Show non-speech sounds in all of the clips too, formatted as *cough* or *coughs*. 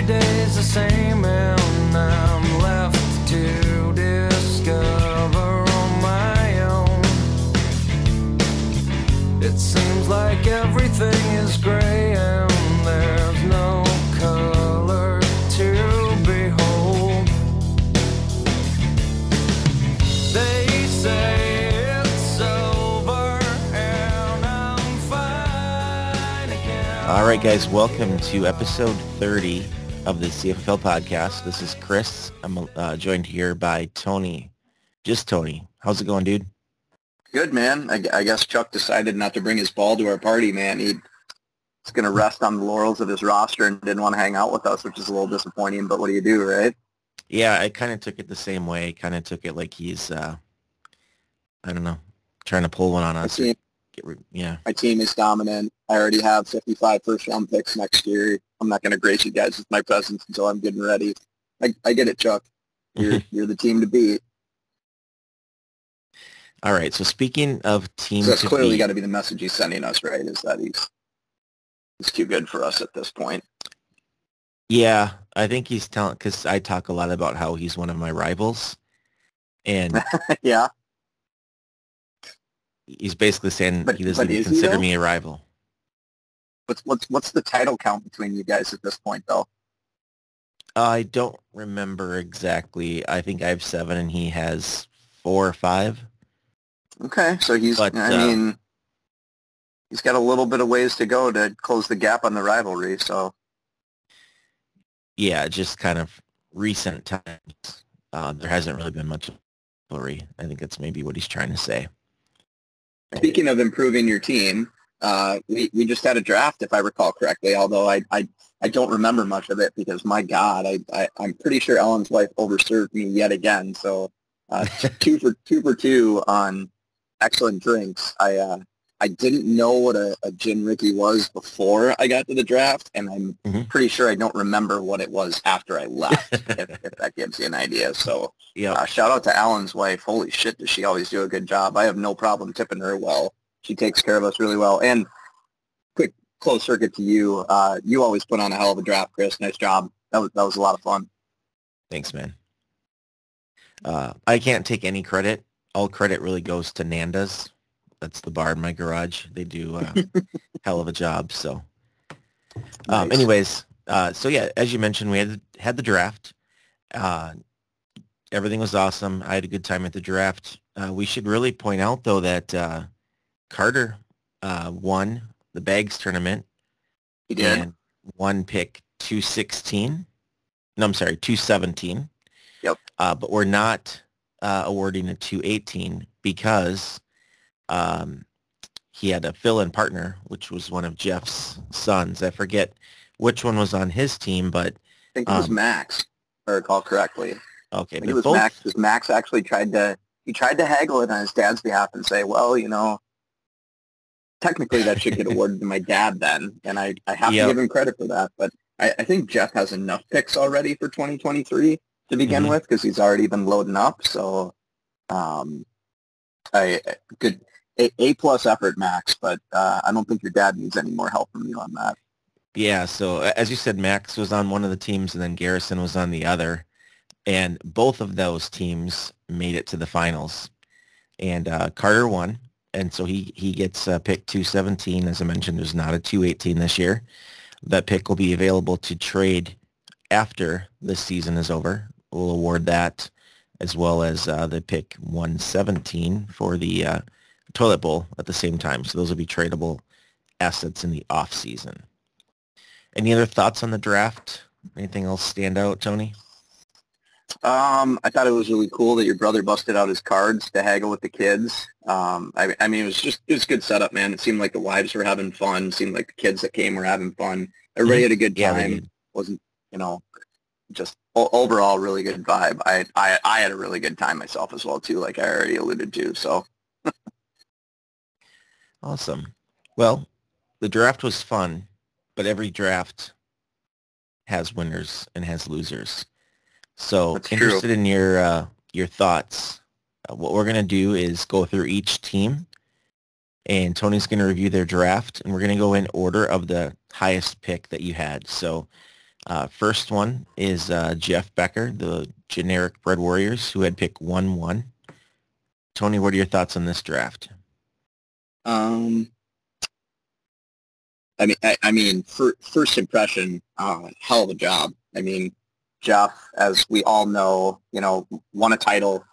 every day's the same and I'm left to discover on my own. It seems like everything is gray and there's no color to behold. They say. All right, guys, welcome to episode 30 of the CFFL podcast. This is Chris. I'm uh, joined here by Tony. Just Tony. How's it going, dude? Good man. I, I guess Chuck decided not to bring his ball to our party, man. He was going to rest on the laurels of his roster and didn't want to hang out with us, which is a little disappointing. But what do you do, right? Yeah, I kind of took it the same way. Kind of took it like he's, uh, I don't know, trying to pull one on us. team, Get rid- yeah. my team is dominant. I already have 55 first-round picks next year. I'm not going to grace you guys with my presence until I'm good and ready. I, I get it, Chuck. You're *laughs* you're the team to beat. All right. So speaking of team So that's clearly got to be the message he's sending us, right? Is that he's he's too good for us at this point. Yeah, I think he's telling because I talk a lot about how he's one of my rivals, and *laughs* yeah. he's basically saying But- he doesn't even is he, consider me a rival. What's what's what's the title count between you guys at this point, though? I don't remember exactly. I think I have seven and he has four or five. Okay, so he's. But, I uh, mean, he's got a little bit of ways to go to close the gap on the rivalry. So Yeah, just kind of recent times. Uh, there hasn't really been much rivalry. I think that's maybe what he's trying to say. speaking of improving your team, uh, we we just had a draft, if I recall correctly. Although I I, I don't remember much of it because my God, I, I I'm pretty sure Ellen's wife overserved me yet again. So uh, *laughs* two for two for two on excellent drinks. I uh, I didn't know what a, a gin rickey was before I got to the draft, and I'm Mhm. pretty sure I don't remember what it was after I left. *laughs* if, if that gives you an idea. So Yeah, uh, shout out to Alan's wife. Holy shit, does she always do a good job? I have no problem tipping her well. She takes care of us really well. And quick close circuit to you. Uh, you always put on a hell of a draft, Chris. Nice job. That was that was a lot of fun. thanks, man. Uh, I can't take any credit. All credit really goes to Nanda's. That's the bar in my garage. They do a *laughs* hell of a job. So, um, Nice. anyways, uh, so yeah, as you mentioned, we had had the draft. Uh, everything was awesome. I had a good time at the draft. Uh, we should really point out though that uh, Carter uh, won the bags tournament He did. and won pick 216. No, I'm sorry, 217. Yep. Uh, but we're not uh, awarding a 218 because um, he had a fill-in partner, which was one of Jeff's sons. I forget which one was on his team, but I think it was um, Max, if I recall correctly. I okay. think but it was both- Max because Max actually tried to he tried to haggle it on his dad's behalf and say, well, you know, technically that should get *laughs* awarded to my dad then, and I, I have Yep. to give him credit for that. But I, I think Jeff has enough picks already for 2023 to begin Mhm. with because he's already been loading up. So, um, I good a, a plus effort, Max. But uh, I don't think your dad needs any more help from you on that. Yeah, so as you said, Max was on one of the teams and then Garrison was on the other. And both of those teams made it to the finals. And uh, Carter won. And so he, he gets uh, pick 217. As I mentioned, there's not a 218 this year. That pick will be available to trade after the season is over. We'll award that as well as uh, the pick 117 for the uh, toilet bowl at the same time. So those will be tradable assets in the off season. Any other thoughts on the draft? Anything else stand out, Tony? Um, I thought it was really cool that your brother busted out his cards to haggle with the kids. Um, I, I mean, it was just it was a good setup, man. It seemed like the wives were having fun. It seemed like the kids that came were having fun. Everybody had a good. Yeah, time. did. wasn't you know just o- overall really good vibe. I, I I had a really good time myself as well too, like I already alluded to. So *laughs* Awesome. Well, the draft was fun, but every draft has winners and has losers. So That's true. interested in your uh, your thoughts. Uh, what we're gonna do is go through each team, and Tony's gonna review their draft, and we're gonna go in order of the highest pick that you had. So Uh, first one is uh, Jeff Becker, the generic Bread Warriors, who had pick 1-1. Tony, what are your thoughts on this draft? Um, I mean, I, I mean, for, first impression, uh, hell of a job. I mean, Jeff, as we all know, you know, won a title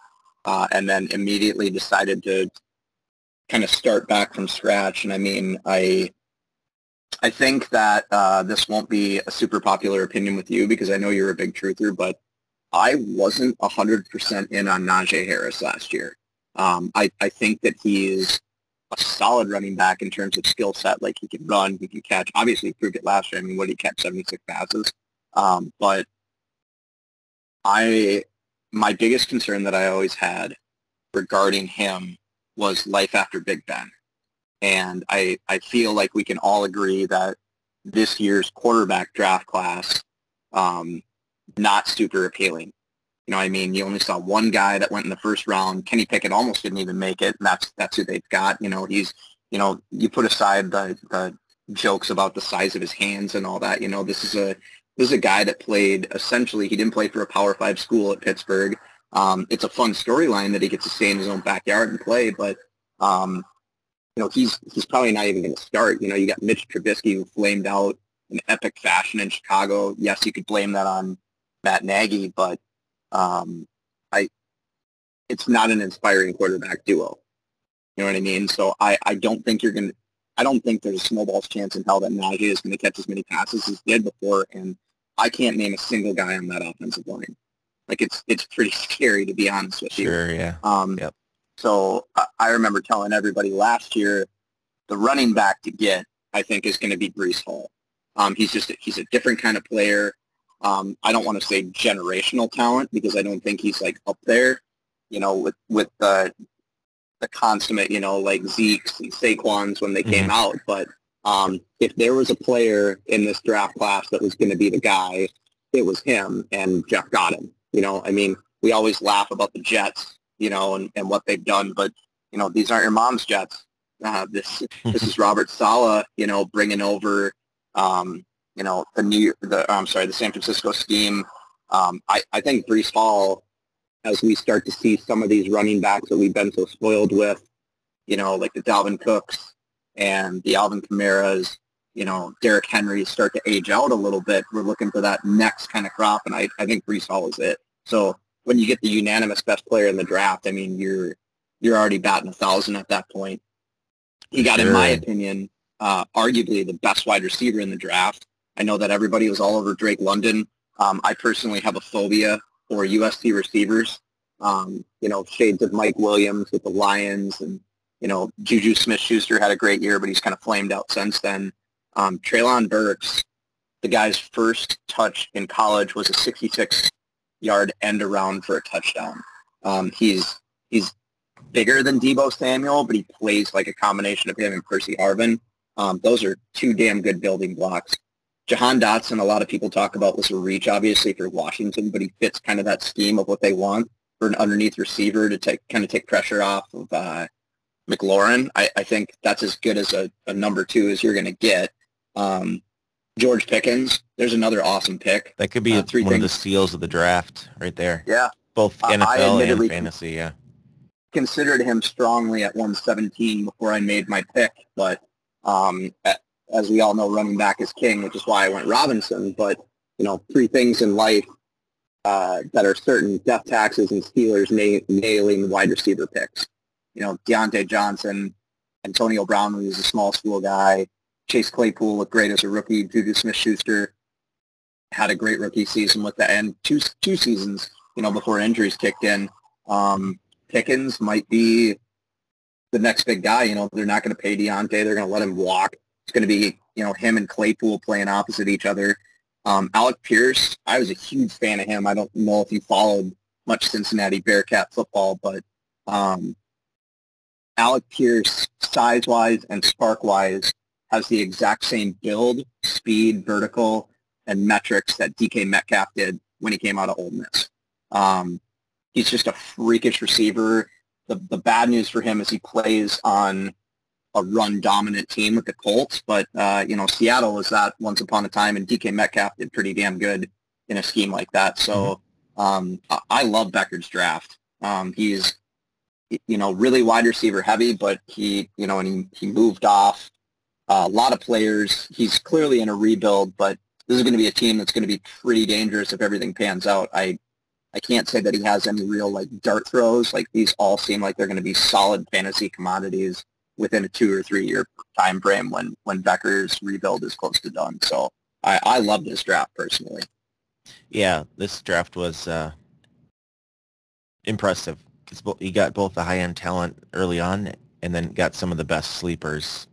uh, and then immediately decided to kind of start back from scratch. And I mean, I I think that uh, this won't be a super popular opinion with you because I know you're a big truther, but I wasn't 100% in on Najee Harris last year. Um, I, I think that he is a solid running back in terms of skill set. Like he can run, he can catch. Obviously, he proved it last year. I mean, what did he catch? 76 passes. Um, but I, my biggest concern that I always had regarding him was life after Big Ben. And I, I feel like we can all agree that this year's quarterback draft class, um, not super appealing. You know, I mean, you only saw one guy that went in the first round. Kenny Pickett almost didn't even make it. And that's that's who they've got. You know, he's, you know, you put aside the, the jokes about the size of his hands and all that. You know, this is a this is a guy that played essentially. He didn't play for a Power Five school at Pittsburgh. Um, it's a fun storyline that he gets to stay in his own backyard and play, but um, you know he's he's probably not even going to start. You know, you got Mitch Trubisky who flamed out in epic fashion in Chicago. Yes, you could blame that on Matt Nagy, but um, I it's not an inspiring quarterback duo. You know what I mean? So I, I don't think you're going to, I don't think there's a snowball's chance in hell that Najee is going to catch as many passes as he did before. And I can't name a single guy on that offensive line. Like it's it's pretty scary to be honest with you. Sure, yeah. Um, Yep. So I- I remember telling everybody last year, the running back to get, I think, is going to be Breece Hall. Um, he's just he's a different kind of player. Um, I don't want to say generational talent because I don't think he's like up there, you know, with with the the consummate, you know, like Zeke's and Saquon's when they came out. But um, if there was a player in this draft class that was going to be the guy, it was him, and Jeff got him. You know, I mean, we always laugh about the Jets, you know, and, and what they've done, but you know, these aren't your mom's Jets. Uh, this *laughs* this is Robert Saleh, you know, bringing over, um, you know, the new, the I'm sorry, the San Francisco scheme. Um, I I think Breece Hall, as we start to see some of these running backs that we've been so spoiled with, you know, like the Dalvin Cooks and the Alvin Kamara's, you know, Derrick Henry start to age out a little bit. We're looking for that next kind of crop, and I, I think Breece Hall is it. So when you get the unanimous best player in the draft, I mean, you're you're already batting a thousand at that point. He got, in my opinion, uh, arguably the best wide receiver in the draft. I know that everybody was all over Drake London. Um, I personally have a phobia for USC receivers. Um, you know, shades of Mike Williams with the Lions and, you know, Juju Smith-Schuster had a great year, but he's kind of flamed out since then. Um, Treylon Burks, the guy's first touch in college was a 66-yard end around for a touchdown. Um, he's he's bigger than Deebo Samuel, but he plays like a combination of him and Percy Harvin. Um, those are two damn good building blocks. Jahan Dotson, a lot of people talk about was a reach, obviously, for Washington, but he fits kind of that scheme of what they want for an underneath receiver to take kind of take pressure off of uh, McLaurin. I, I think that's as good as a, a number two as you're going to get. Um, George Pickens, there's another awesome pick. That could be Uh, three one of the things. steals of the draft right there. Yeah, Both NFL admittedly- and fantasy, yeah. considered him strongly at 117 before I made my pick, but um, as we all know, running back is king, which is why I went Robinson. But you know, three things in life uh, that are certain: death taxes and Steelers na- nailing wide receiver picks. You know, Diontae Johnson, Antonio Brown, who's a small school guy, Chase Claypool looked great as a rookie. Juju Smith-Schuster had a great rookie season with that, and two two seasons, you know, before injuries kicked in. Um, Pickens might be the next big guy. You know, they're not going to pay Diontae. They're going to let him walk. It's going to be, you know, him and Claypool playing opposite each other. Um, Alec Pierce, I was a huge fan of him. I don't know if you followed much Cincinnati Bearcat football, but um, Alec Pierce, size-wise and spark-wise, has the exact same build, speed, vertical, and metrics that DK Metcalf did when he came out of Ole Miss. Um, he's just a freakish receiver. The, the bad news for him is he plays on a run dominant team with the Colts, but uh, you know Seattle was that once upon a time, and DK Metcalf did pretty damn good in a scheme like that. So um, I, I love Becker's draft. Um, he's you know really wide receiver heavy, but he you know and he, he moved off uh, a lot of players. He's clearly in a rebuild, but this is going to be a team that's going to be pretty dangerous if everything pans out. I I can't say that he has any real like dart throws. Like these all seem like they're going to be solid fantasy commodities within a two or three year time frame when when Becker's rebuild is close to done. So I, I love this draft personally. Yeah, this draft was uh, impressive. He got both the high end talent early on, and then got some of the best sleepers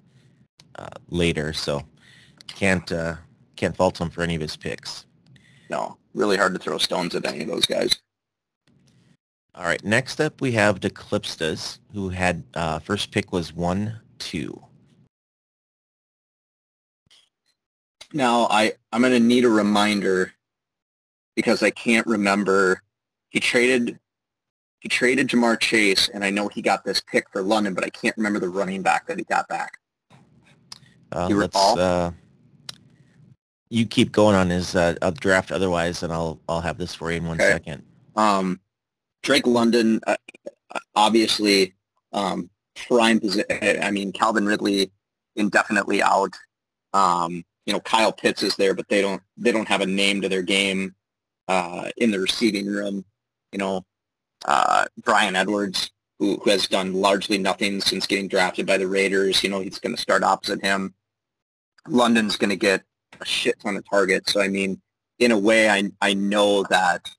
uh, later. So can't uh, can't fault him for any of his picks. No, really hard to throw stones at any of those guys. All right, next up we have the Clipstas, who had uh, first pick was one two. Now I I'm gonna need a reminder because I can't remember. He traded he traded Ja'Marr Chase, and I know he got this pick for London, but I can't remember the running back that he got back. Uh, You recall? uh, you keep going on his uh, uh, draft otherwise, and I'll I'll have this for you in one Okay. second. Um, Drake London, uh, obviously, um, prime position. I mean, Calvin Ridley indefinitely out. Um, you know, Kyle Pitts is there, but they don't they don't have a name to their game uh, in the receiving room. You know, uh, Bryan Edwards, who, who has done largely nothing since getting drafted by the Raiders. You know, he's going to start opposite him. London's going to get a shit ton of targets. So I mean, in a way, I I know that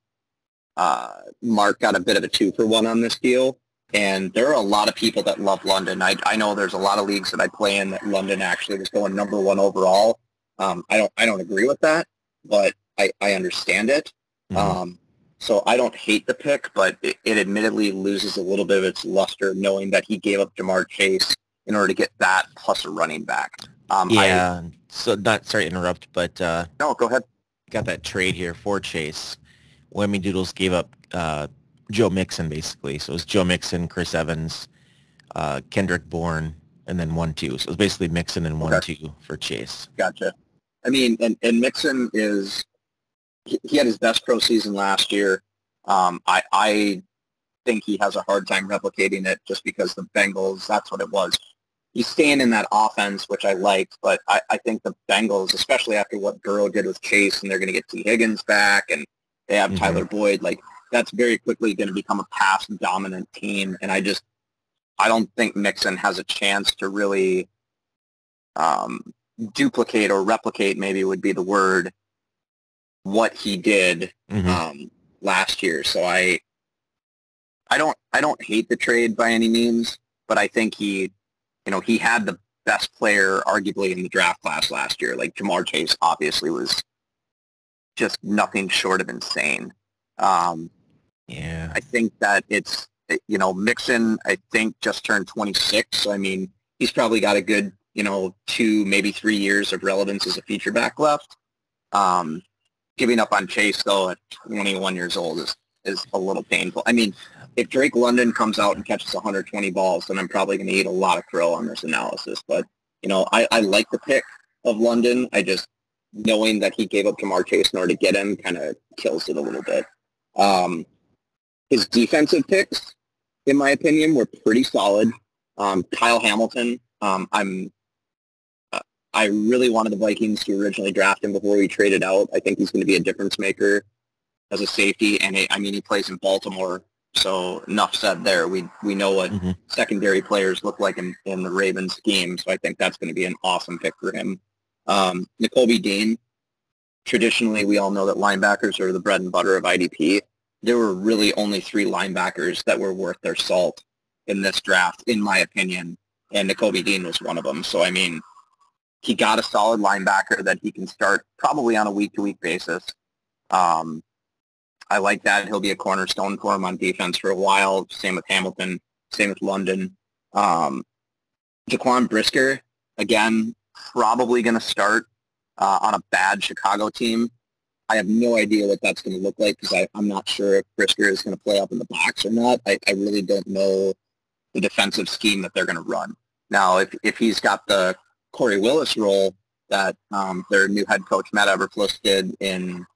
uh, Mark got a bit of a two for one on this deal. And there are a lot of people that love London. I, I know there's a lot of leagues that I play in that London actually was going number one overall. Um, I don't I don't agree with that, but I, I understand it. Mhm. Um, so I don't hate the pick, but it, it admittedly loses a little bit of its luster knowing that he gave up Ja'Marr Chase in order to get that plus a running back. Um, I- yeah. so not sorry to interrupt, but uh, no, go ahead. got that trade here for Chase. Whammy Doodles gave up uh, Joe Mixon basically. So it was Joe Mixon, Chris Evans, uh, Kendrick Bourne, and then one two. So it was basically Mixon and one Okay. two for Chase. Gotcha. I mean, and, and Mixon is, he, had his best pro season last year. Um, I, I think he has a hard time replicating it just because the Bengals, that's what it was. He's staying in that offense, which I liked, but I, I think the Bengals, especially after what Burrow did with Chase, and they're going to get Tee Higgins back, and they have Mhm. Tyler Boyd, like that's very quickly going to become a pass dominant team. And I just, I don't think Mixon has a chance to really um, duplicate or replicate maybe would be the word what he did Mhm. um, last year. So I I don't I don't hate the trade by any means, but I think he you know he had the best player arguably in the draft class last year. Like Ja'Marr Chase obviously was just nothing short of insane. Um, yeah. I think that it's you know Mixon. I think just turned 26. So I mean, he's probably got a good you know two maybe three years of relevance as a feature back left. Um, giving up on Chase though at 21 years old is is a little painful. I mean, if Drake London comes out and catches 120 balls, then I'm probably going to eat a lot of crow on this analysis. But you know, I, I like the pick of London. I just knowing that he gave up Ja'Marr Chase in order to get him kind of kills it a little bit. Um, his defensive picks, in my opinion, were pretty solid. Um, Kyle Hamilton, um, I'm, I really wanted the Vikings to originally draft him before we traded out. I think he's going to be a difference maker as a safety, and it, I mean he plays in Baltimore, so enough said there. We we know what Mhm. secondary players look like in, in the Ravens scheme, so I think that's going to be an awesome pick for him. Um, Nakobe Dean, traditionally we all know that linebackers are the bread and butter of IDP. There were really only three linebackers that were worth their salt in this draft, in my opinion, and Nakobe Dean was one of them. So I mean, he got a solid linebacker that he can start probably on a week-to-week basis. Um, I like that. He'll be a cornerstone for him on defense for a while. Same with Hamilton. Same with London. Um, Jaquan Brisker, again, probably going to start uh, on a bad Chicago team. I have no idea what that's going to look like because I'm not sure if Brisker is going to play up in the box or not. I, I really don't know the defensive scheme that they're going to run. Now, if if he's got the Khari Willis role that um, their new head coach Matt Eberflus did in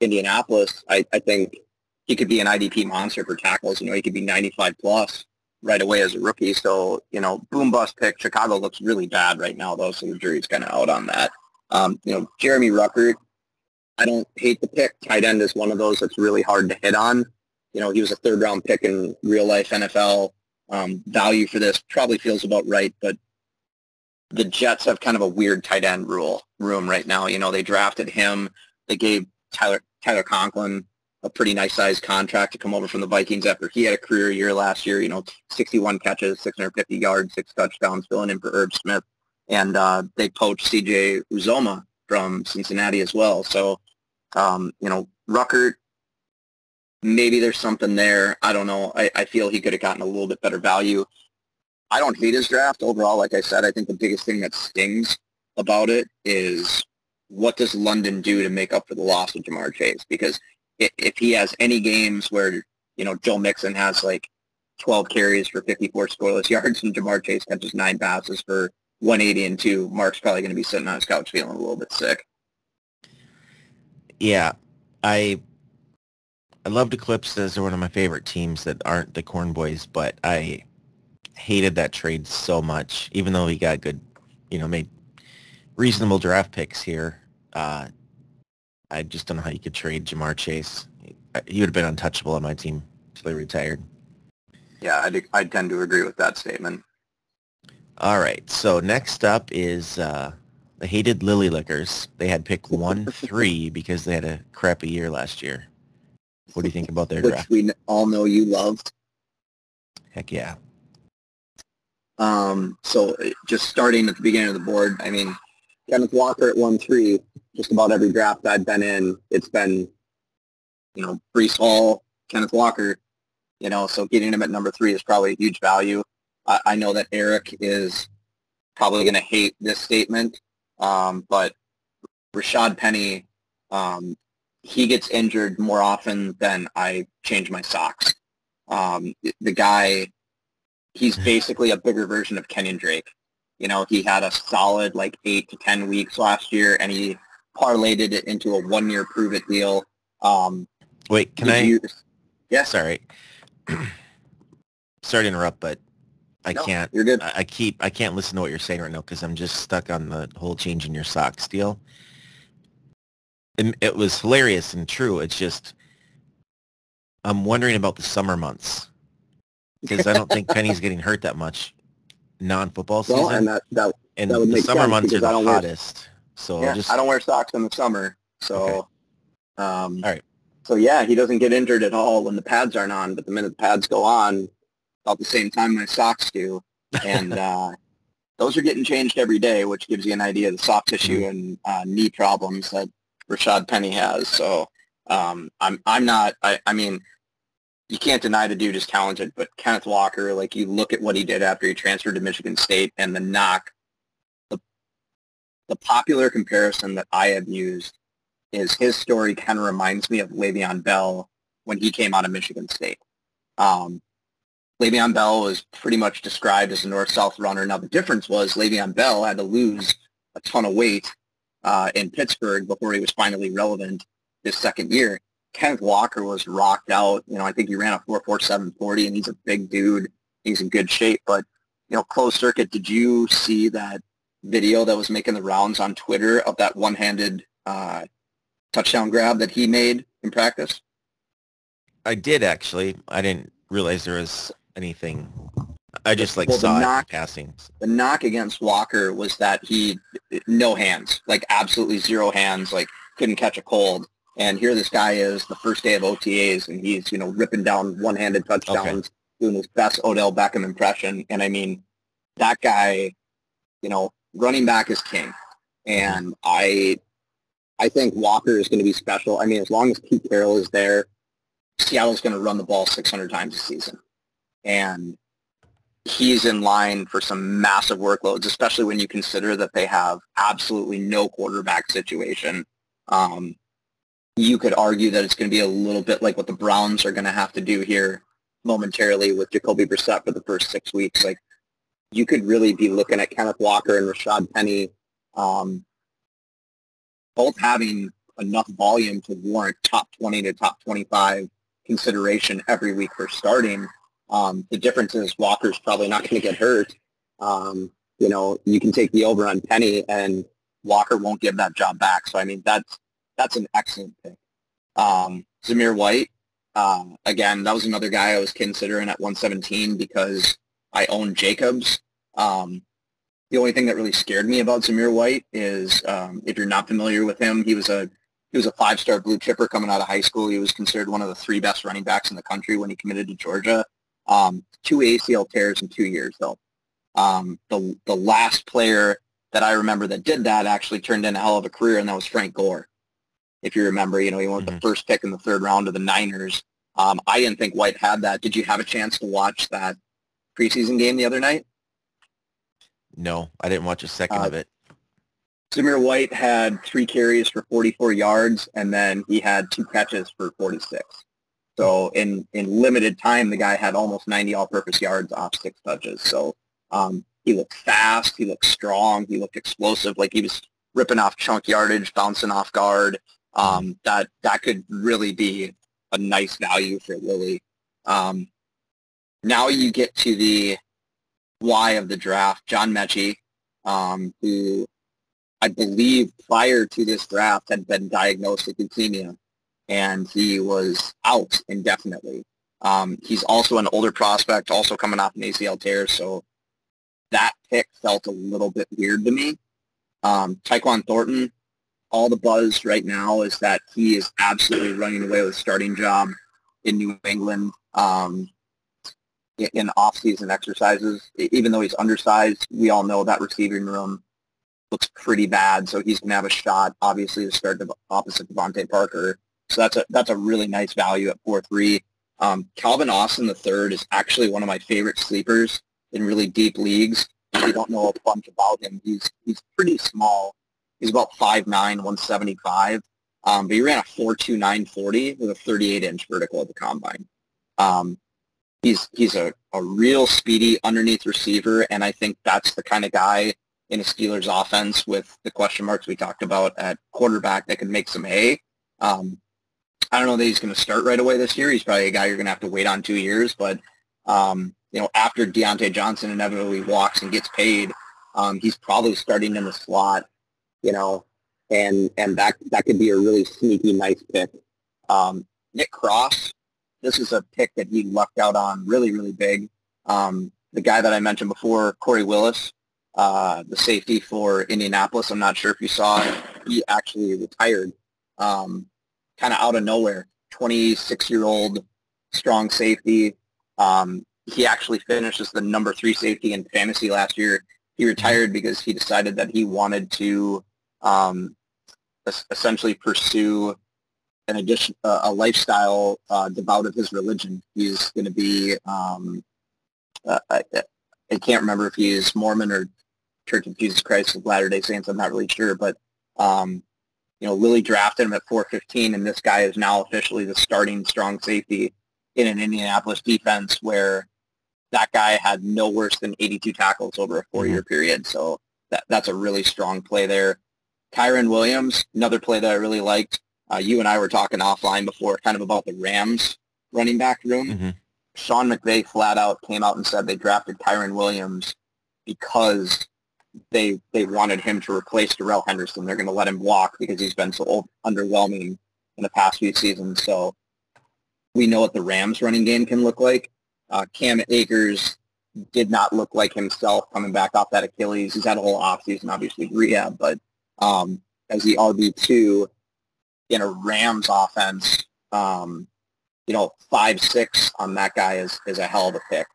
Indianapolis, I, I think he could be an IDP monster for tackles. You know, he could be 95 plus right away as a rookie. So, you know, boom bust pick. Chicago looks really bad right now, though, so the jury's kind of out on that. Um, you know, Jeremy Ruckert, I don't hate the pick. Tight end is one of those that's really hard to hit on. You know, he was a third round pick in real life NFL. Um, value for this probably feels about right, but the Jets have kind of a weird tight end rule room right now. You know, they drafted him. They gave Tyler Tyler Conklin a pretty nice sized contract to come over from the Vikings after he had a career year last year. You know, 61 catches, 650 yards, six touchdowns, filling in for Irv Smith, and uh, they poached C.J. Uzomah from Cincinnati as well. So, um, you know, Ruckert, maybe there's something there. I don't know. I, I feel he could have gotten a little bit better value. I don't hate his draft overall. Like I said, I think the biggest thing that stings about it is what does London do to make up for the loss of Ja'Marr Chase? Because if he has any games where, you know, Joe Mixon has like 12 carries for 54 scoreless yards and Ja'Marr Chase catches nine passes for 180 and two, Mark's probably going to be sitting on his couch feeling a little bit sick. Yeah, I I love Eclipse as one of my favorite teams that aren't the Corn Boys, but I hated that trade so much, even though he got good, you know, made reasonable draft picks here. Uh, I just don't know how you could trade Ja'Marr Chase. He would have been untouchable on my team until he retired. Yeah, I, I tend to agree with that statement. All right, so next up is uh, the hated Lily Lickers. They had pick one *laughs* three because they had a crappy year last year. What do you think about their Which draft? we all know you loved. Heck yeah. Um, so just starting at the beginning of the board, I mean, Kenneth Walker at one three. Just about every draft I've been in, it's been, you know, Breece Hall, Kenneth Walker. You know, so getting him at number three is probably a huge value. I, I know that Eric is probably going to hate this statement, um, but Rashad Penny, um, he gets injured more often than I change my socks. Um, the guy, he's basically a bigger version of Kenyan Drake. You know, he had a solid like eight to ten weeks last year, and he parlayed it into a one-year prove-it deal. Um, Wait, can I? used- yes, Sorry. *clears throat* Sorry to interrupt, but I No, can't. You're good. I I keep. I can't listen to what you're saying right now because I'm just stuck on the whole change in your socks deal. It, it was hilarious and true. It's just I'm wondering about the summer months because I don't think Penny's getting hurt that much non-football season, Well, and that, that and that would the make summer sense months are because I the don't wear- hottest. So yeah, just I don't wear socks in the summer, so um, All right. So yeah, he doesn't get injured at all when the pads aren't on, but the minute the pads go on, about the same time my socks do, and *laughs* uh, those are getting changed every day, which gives you an idea of the soft tissue Mm-hmm. and uh, knee problems that Rashad Penny has. So um, I'm I'm not. I, I mean, you can't deny the dude is talented, but Kenneth Walker, like you look at what he did after he transferred to Michigan State and the knock, the the popular comparison that I have used is his story kind of reminds me of Le'Veon Bell when he came out of Michigan State. Um, Le'Veon Bell was pretty much described as a north-south runner. Now the difference was Le'Veon Bell had to lose a ton of weight uh, in Pittsburgh before he was finally relevant his second year. Kenneth Walker was rocked out. You know, I think he ran a 4.4740, and he's a big dude. He's in good shape. But, you know, closed circuit, did you see that video that was making the rounds on Twitter of that one-handed uh, touchdown grab that he made in practice? I did actually. I didn't realize there was anything. I just like Well, the saw knock- passing. The knock against Walker was that he no hands, like absolutely zero hands, like couldn't catch a cold. And here this guy is the first day of OTAs, and he's you know ripping down one-handed touchdowns, doing his best Odell Beckham impression. And I mean, that guy, you know, running back is king. And I, I think Walker is going to be special. I mean, as long as Pete Carroll is there, Seattle's going to run the ball 600 times a season. And he's in line for some massive workloads, especially when you consider that they have absolutely no quarterback situation. Um, you could argue that it's going to be a little bit like what the Browns are going to have to do here momentarily with Jacoby Brissett for the first six weeks. Like you could really be looking at Kenneth Walker and Rashad Penny um, both having enough volume to warrant top 20 to top 25 consideration every week for starting. Um, the difference is Walker's probably not going to get hurt. Um, you know, you can take the over on Penny and Walker won't give that job back. So, I mean, that's, that's an excellent pick. Um, Zamir White, uh, again, that was another guy I was considering at 117 because I own Jacobs. Um, the only thing that really scared me about Zamir White is um, if you're not familiar with him, he was a he was a five-star blue chipper coming out of high school. He was considered one of the three best running backs in the country when he committed to Georgia. Um, two ACL tears in two years, though. Um, the the last player that I remember that did that actually turned in a hell of a career, and that was Frank Gore. If you remember, you know, he went mm-hmm. the first pick in the third round of the Niners. Um, I didn't think White had that. Did you have a chance to watch that preseason game the other night? No, I didn't watch a second uh, of it. Zamir White had three carries for 44 yards, and then he had two catches for 46. So in, in limited time, the guy had almost 90 all-purpose yards off six touches. So um, he looked fast, he looked strong, he looked explosive, like he was ripping off chunk yardage, bouncing off guard. Um, that that could really be a nice value for Lily. Um, now you get to the why of the draft, John Metchie, um, who I believe prior to this draft had been diagnosed with leukemia, and he was out indefinitely. Um, he's also an older prospect, also coming off an ACL tear, so that pick felt a little bit weird to me. Um, Tyquan Thornton, all the buzz right now is that he is absolutely running away with starting job in New England. Um, in off-season exercises. Even though he's undersized, we all know that receiving room looks pretty bad. So he's going to have a shot, obviously, to start the opposite DeVante Parker. So that's a that's a really nice value at four three. Um, Calvin Austin the third is actually one of my favorite sleepers in really deep leagues. If you don't know a bunch about him, he's he's pretty small. He's about 5'9", 175. Um, but he ran a 4.2940 with a 38-inch vertical at the combine. Um, he's he's a, a real speedy underneath receiver, and I think that's the kind of guy in a Steelers offense with the question marks we talked about at quarterback that can make some hay. Um, I don't know that he's going to start right away this year. He's probably a guy you're going to have to wait on two years, but um, you know, after Diontae Johnson inevitably walks and gets paid, um, he's probably starting in the slot, you know, and and that that could be a really sneaky, nice pick. Um, Nick Cross, this is a pick that he lucked out on really, really big. Um, the guy that I mentioned before, Khari Willis, uh, the safety for Indianapolis, I'm not sure if you saw, he actually retired um, kind of out of nowhere. 26-year-old strong safety. Um, he actually finished as the number three safety in fantasy last year. He retired because he decided that he wanted to um, essentially pursue an addition, uh, a lifestyle uh, devout of his religion. He's going to be, um, uh, I, I, can't remember if he's Mormon or Church of Jesus Christ of Latter-day Saints. I'm not really sure, but um, you know, Lily drafted him at 415, and this guy is now officially the starting strong safety in an Indianapolis defense where that guy had no worse than 82 tackles over a four-year mm-hmm. period. So that, that's a really strong play there. Kyren Williams, another play that I really liked. Uh, you and I were talking offline before, kind of about the Rams running back room. Mm-hmm. Sean McVay flat out came out and said they drafted Kyren Williams because they they wanted him to replace Darrell Henderson. They're going to let him walk because he's been so underwhelming in the past few seasons. So we know what the Rams running game can look like. Uh, Cam Akers did not look like himself coming back off that Achilles. He's had a whole offseason, obviously, rehab, but um, as the RB2, in a Rams offense, um, you know, five six on that guy is is a hell of a pick.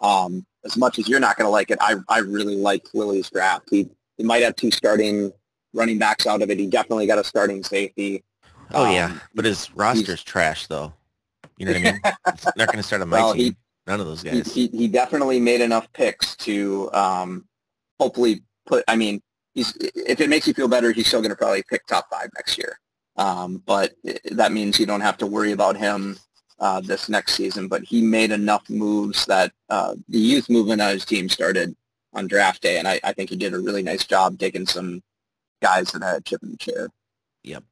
Um, as much as you're not going to like it, I I really like Lily's draft. He he might have two starting running backs out of it. He definitely got a starting safety. Oh um, yeah, but his roster's trash though. You know what I mean? *laughs* it's not going to start on my well, team. He, None of those guys. He, he, he definitely made enough picks to um, hopefully put. I mean, he's if it makes you feel better, he's still going to probably pick top five next year. Um, but that means you don't have to worry about him uh, this next season. But he made enough moves that uh, the youth movement on his team started on draft day, and I, I think he did a really nice job taking some guys that had a chip in the chair. Yep.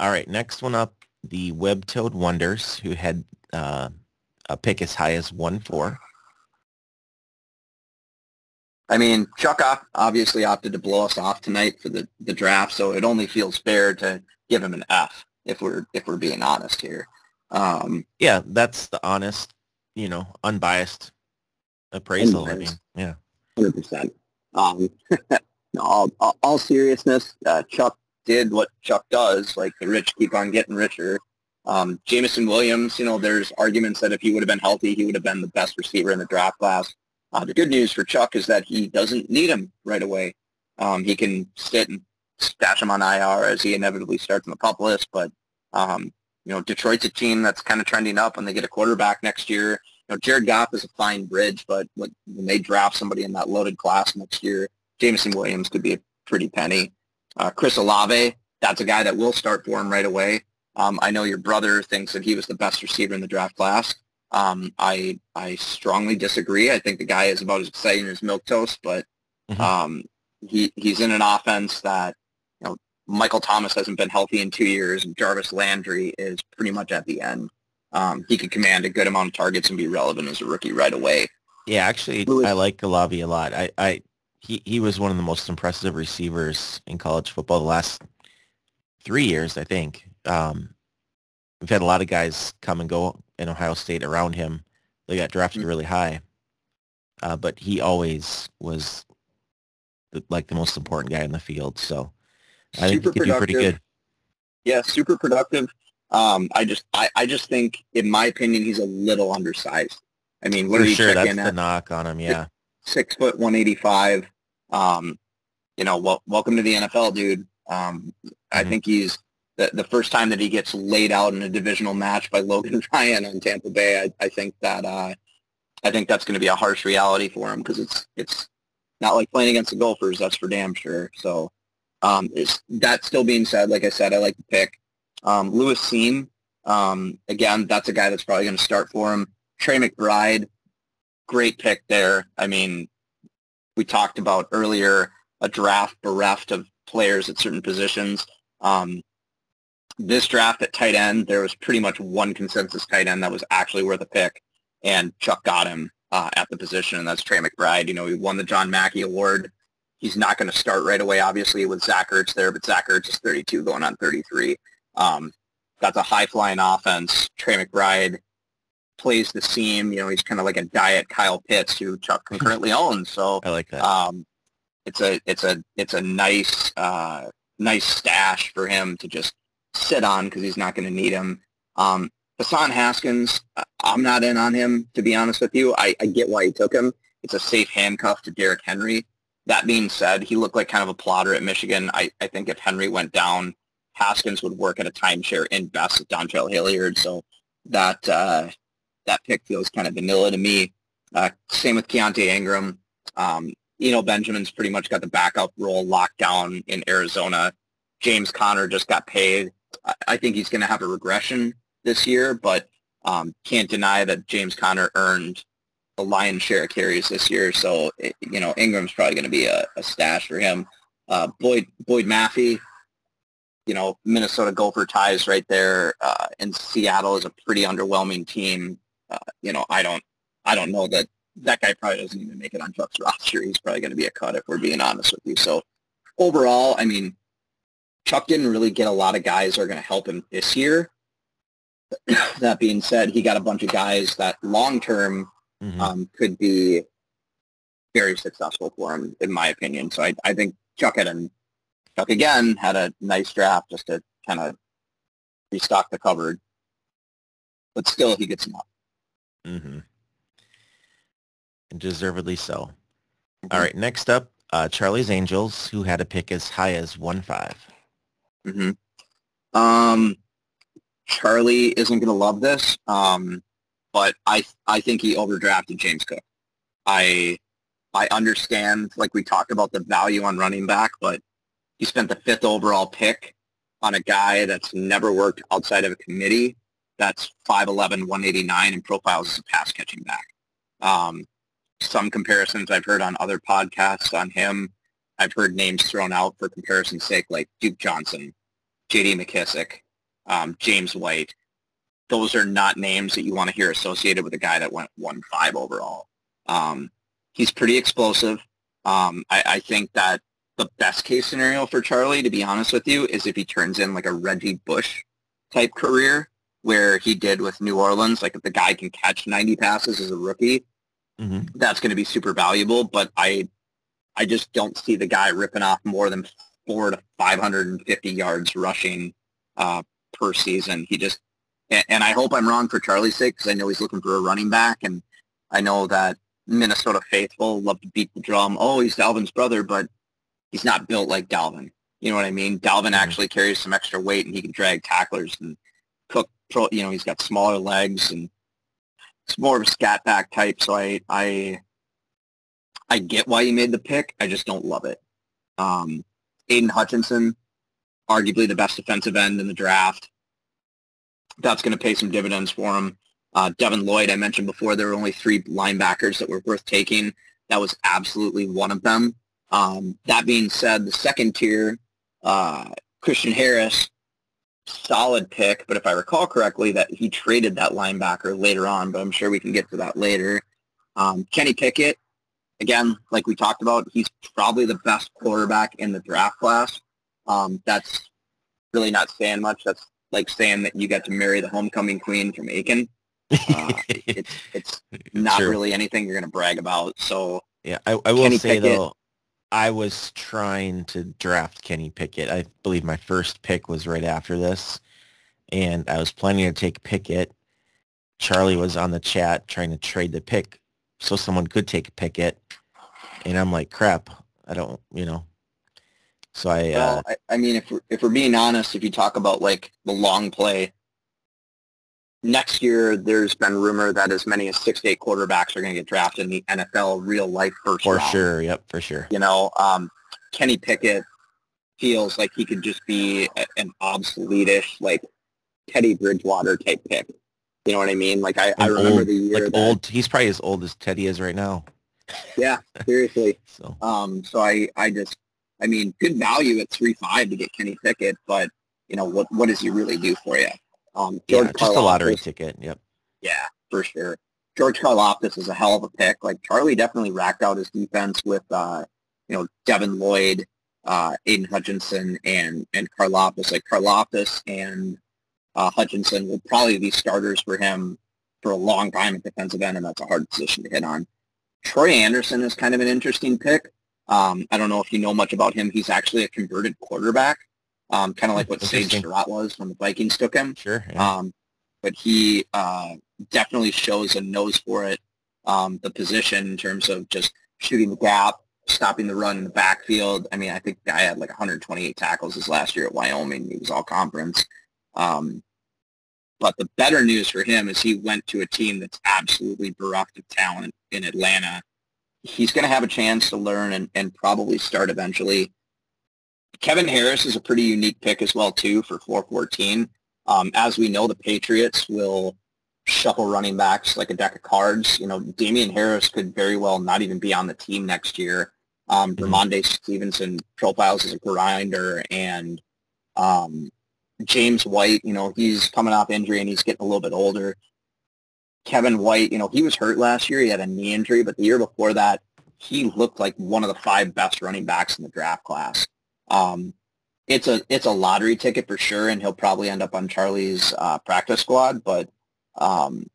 All right, next one up, the Web-Toed Wonders, who had uh, a pick as high as 1-4. I mean, Chuck obviously opted to blow us off tonight for the, the draft, so it only feels fair to give him an F if we're if we're being honest here. Um, Yeah, that's the honest, you know, unbiased appraisal. I mean, yeah. Hundred percent. Um, *laughs* all, all, all seriousness, uh, Chuck did what Chuck does. Like the rich keep on getting richer. Um, Jameson Williams, you know, there's arguments that if he would have been healthy, he would have been the best receiver in the draft class. Uh, the good news for Chuck is that he doesn't need him right away. Um, he can sit and stash him on IR as he inevitably starts on the pup list. But um, you know, Detroit's a team that's kind of trending up when they get a quarterback next year. You know, Jared Goff is a fine bridge, but when when they draft somebody in that loaded class next year, Jameson Williams could be a pretty penny. Uh, Chris Olave, that's a guy that will start for him right away. Um, I know your brother thinks that he was the best receiver in the draft class. Um, I I strongly disagree. I think the guy is about as exciting as milk toast, but Mhm. um, he he's in an offense that you know Michael Thomas hasn't been healthy in two years, and Jarvis Landry is pretty much at the end. Um, he could command a good amount of targets and be relevant as a rookie right away. Yeah, actually, Louis- I like Olave a lot. I, I, he, he was one of the most impressive receivers in college football the last three years, I think. Um, we've had a lot of guys come and go in Ohio State around him. They got drafted Mhm. really high, uh, but he always was the, like the most important guy in the field. So I think he Super could do pretty good. Yeah, super productive. Um, I just I, I just think, in my opinion, he's a little undersized. I mean, what For did he sure, that's in the knock on him. Yeah, Six foot, one eighty five. Um, you know, well, welcome to the NFL, dude. Um, I Mhm. think he's the the first time that he gets laid out in a divisional match by Logan *laughs* Ryan on Tampa Bay. I, I think that uh, I think that's going to be a harsh reality for him because it's it's not like playing against the Gophers. That's for damn sure. So, um, that still being said, like I said, I like the pick. Um, Lewis Cine, um, again, that's a guy that's probably going to start for him. Trey McBride, great pick there. I mean, we talked about earlier a draft bereft of players at certain positions. Um, this draft at tight end, there was pretty much one consensus tight end that was actually worth a pick, and Chuck got him uh, at the position, and that's Trey McBride. You know, he won the John Mackey Award. He's not going to start right away, obviously, with Zach Ertz there, but Zach Ertz is 32 going on 33. Um, that's a high-flying offense. Trey McBride plays the seam. You know, he's kind of like a diet Kyle Pitts, who Chuck concurrently *laughs* owns. So I like that. um, it's a it's a it's a nice uh, nice stash for him to just sit on because he's not going to need him. Um, Hassan Haskins, I'm not in on him to be honest with you. I, I get why he took him. It's a safe handcuff to Derrick Henry. That being said, he looked like kind of a plotter at Michigan. I, I think if Henry went down, Haskins would work at a timeshare in best with Dontrell Hilliard. So that uh, that pick feels kind of vanilla to me. Uh, same with Keaontay Ingram. Um, Eno Benjamin's pretty much got the backup role locked down in Arizona. James Conner just got paid. I, think he's going to have a regression this year, but um, can't deny that James Conner earned a lion's share of carries this year. So, it, you know, Ingram's probably going to be a, a stash for him. Uh, Boye Boye Mafe, you know, Minnesota Gopher ties right there. Uh, and Seattle is a pretty underwhelming team. Uh, you know, I don't, I don't know that that guy probably doesn't even make it on Chuck's roster. He's probably going to be a cut if we're being honest with you. So overall, I mean, Chuck didn't really get a lot of guys that are going to help him this year. *coughs* that being said, he got a bunch of guys that long term Mhm. um, could be very successful for him, in my opinion. So I, I think Chuck had a Chuck again had a nice draft just to kind of restock the cupboard. But still, he gets enough. Mm-hmm. And deservedly so. All right, next up, uh, Charlie's Angels, who had a pick as high as one five. Hmm Um, Charlie isn't going to love this, um, but I I think he overdrafted James Cook. I I understand, like we talked about the value on running back, but he spent the fifth overall pick on a guy that's never worked outside of a committee. That's 5'11", 189, and profiles as a pass catching back. Um, some comparisons I've heard on other podcasts on him. I've heard names thrown out for comparison's sake, like Duke Johnson, J.D. McKissick, um, James White. Those are not names that you want to hear associated with a guy that went one five overall. Um, he's pretty explosive. Um, I, I think that the best case scenario for Charlie, to be honest with you, is if he turns in like a Reggie Bush type career where he did with New Orleans. Like if the guy can catch 90 passes as a rookie, hmm that's going to be super valuable. But I, I just don't see the guy ripping off more than four to 550 yards rushing uh, per season. He just, and, and I hope I'm wrong for Charlie's sake because I know he's looking for a running back, and I know that Minnesota faithful love to beat the drum. Oh, he's Dalvin's brother, but he's not built like Dalvin. You know what I mean? Dalvin Mhm. actually carries some extra weight, and he can drag tacklers and cook. Pro, you know, he's got smaller legs, and it's more of a scat back type. So I, I, I get why he made the pick. I just don't love it. Um, Aidan Hutchinson, arguably the best defensive end in the draft. That's going to pay some dividends for him. Uh, Devin Lloyd, I mentioned before, there were only three linebackers that were worth taking. That was absolutely one of them. Um, that being said, the second tier, uh, Christian Harris, solid pick, but if I recall correctly, that he traded that linebacker later on, but I'm sure we can get to that later. Um, Kenny Pickett, again, like we talked about, he's probably the best quarterback in the draft class. Um, that's really not saying much. That's like saying that you got to marry the homecoming queen from Aiken. Uh, *laughs* it's it's not Sure. really anything you're going to brag about. So Yeah, I, I will Kenny say Pickett. though, I was trying to draft Kenny Pickett. I believe my first pick was right after this, and I was planning to take Pickett. Charlie was on the chat trying to trade the pick so someone could take Pickett, and I'm like, crap, I don't, you know. So I, uh, I, I mean, if we're, if we're being honest, if you talk about like the long play, next year there's been rumor that as many as six to eight quarterbacks are going to get drafted in the NFL real life first for round. sure, yep, for sure. You know, um, Kenny Pickett feels like he could just be a, an obsolete-ish, like Teddy Bridgewater type pick. You know what I mean? Like I, I remember old, the year like that, old. He's probably as old as Teddy is right now. yeah, seriously. *laughs* So Um, so I, I just, I mean, good value at three five to get Kenny Pickett, but you know what, what does he really do for you? Um, yeah, George just a lottery ticket. Yep. Yeah, for sure. George Karlaftis is a hell of a pick. Like Charlie definitely racked out his defense with, uh, you know, Devin Lloyd, uh, Aidan Hutchinson, and and Karlaftis. Like Karlaftis and uh, Hutchinson will probably be starters for him for a long time at defensive end, and that's a hard position to hit on. Troy Andersen is kind of an interesting pick. Um, I don't know if you know much about him. He's actually a converted quarterback, um, kind of like what Sage. Surratt was when the Vikings took him. Sure. Yeah. Um, but he uh, definitely shows a nose for it, um, the position in terms of just shooting the gap, stopping the run in the backfield. I mean, I think the guy had like 128 tackles his last year at Wyoming. He was all conference. Um, but the better news for him is he went to a team that's absolutely bereft of talent in Atlanta. He's going to have a chance to learn and, and probably start eventually. Kevin Harris is a pretty unique pick as well, too, for 414. Um, as we know, the Patriots will shuffle running backs like a deck of cards. You know, Damien Harris could very well not even be on the team next year. Um, Mhm. Rhamondre Stevenson profiles as a grinder, and um, James White, you know, he's coming off injury and he's getting a little bit older. Kevin White, you know, he was hurt last year. He had a knee injury, but the year before that, he looked like one of the five best running backs in the draft class. Um, it's a it's a lottery ticket for sure, and he'll probably end up on Charlie's uh, practice squad. But um,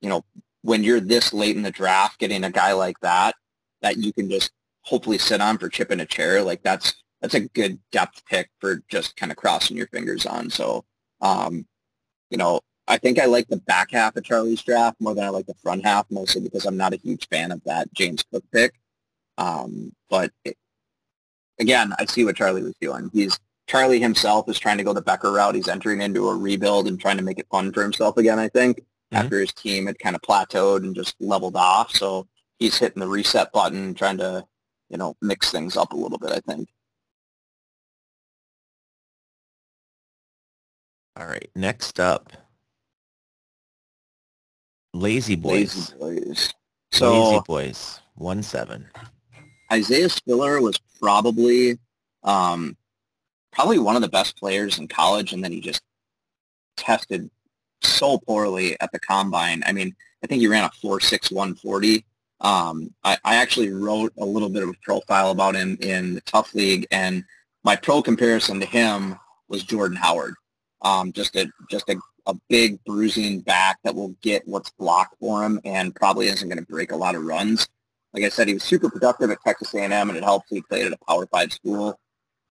you know, when you're this late in the draft, getting a guy like that that you can just hopefully sit on for chipping a chair, like that's that's a good depth pick for just kind of crossing your fingers on. So, um, you know, I think I like the back half of Charlie's draft more than I like the front half, mostly because I'm not a huge fan of that James Cook pick. Um, but it, again, I see what Charlie was doing. He's Charlie himself is trying to go the Becker route. He's entering into a rebuild and trying to make it fun for himself again. I think Mhm. after his team had kind of plateaued and just leveled off, so he's hitting the reset button, trying to you know mix things up a little bit. I think. All right. Next up, Lazy Boys. Lazy boys. So Lazy boys, one seven. Isaiah Spiller was probably um, probably one of the best players in college, and then he just tested so poorly at the combine. I mean, I think he ran a four six one forty. Um, I, I actually wrote a little bit of a profile about him in the Tough League, and my pro comparison to him was Jordan Howard. Um, just a just a, a big bruising back that will get what's blocked for him, and probably isn't going to break a lot of runs. Like I said, he was super productive at Texas A&M, and it helped he played at a Power Five school.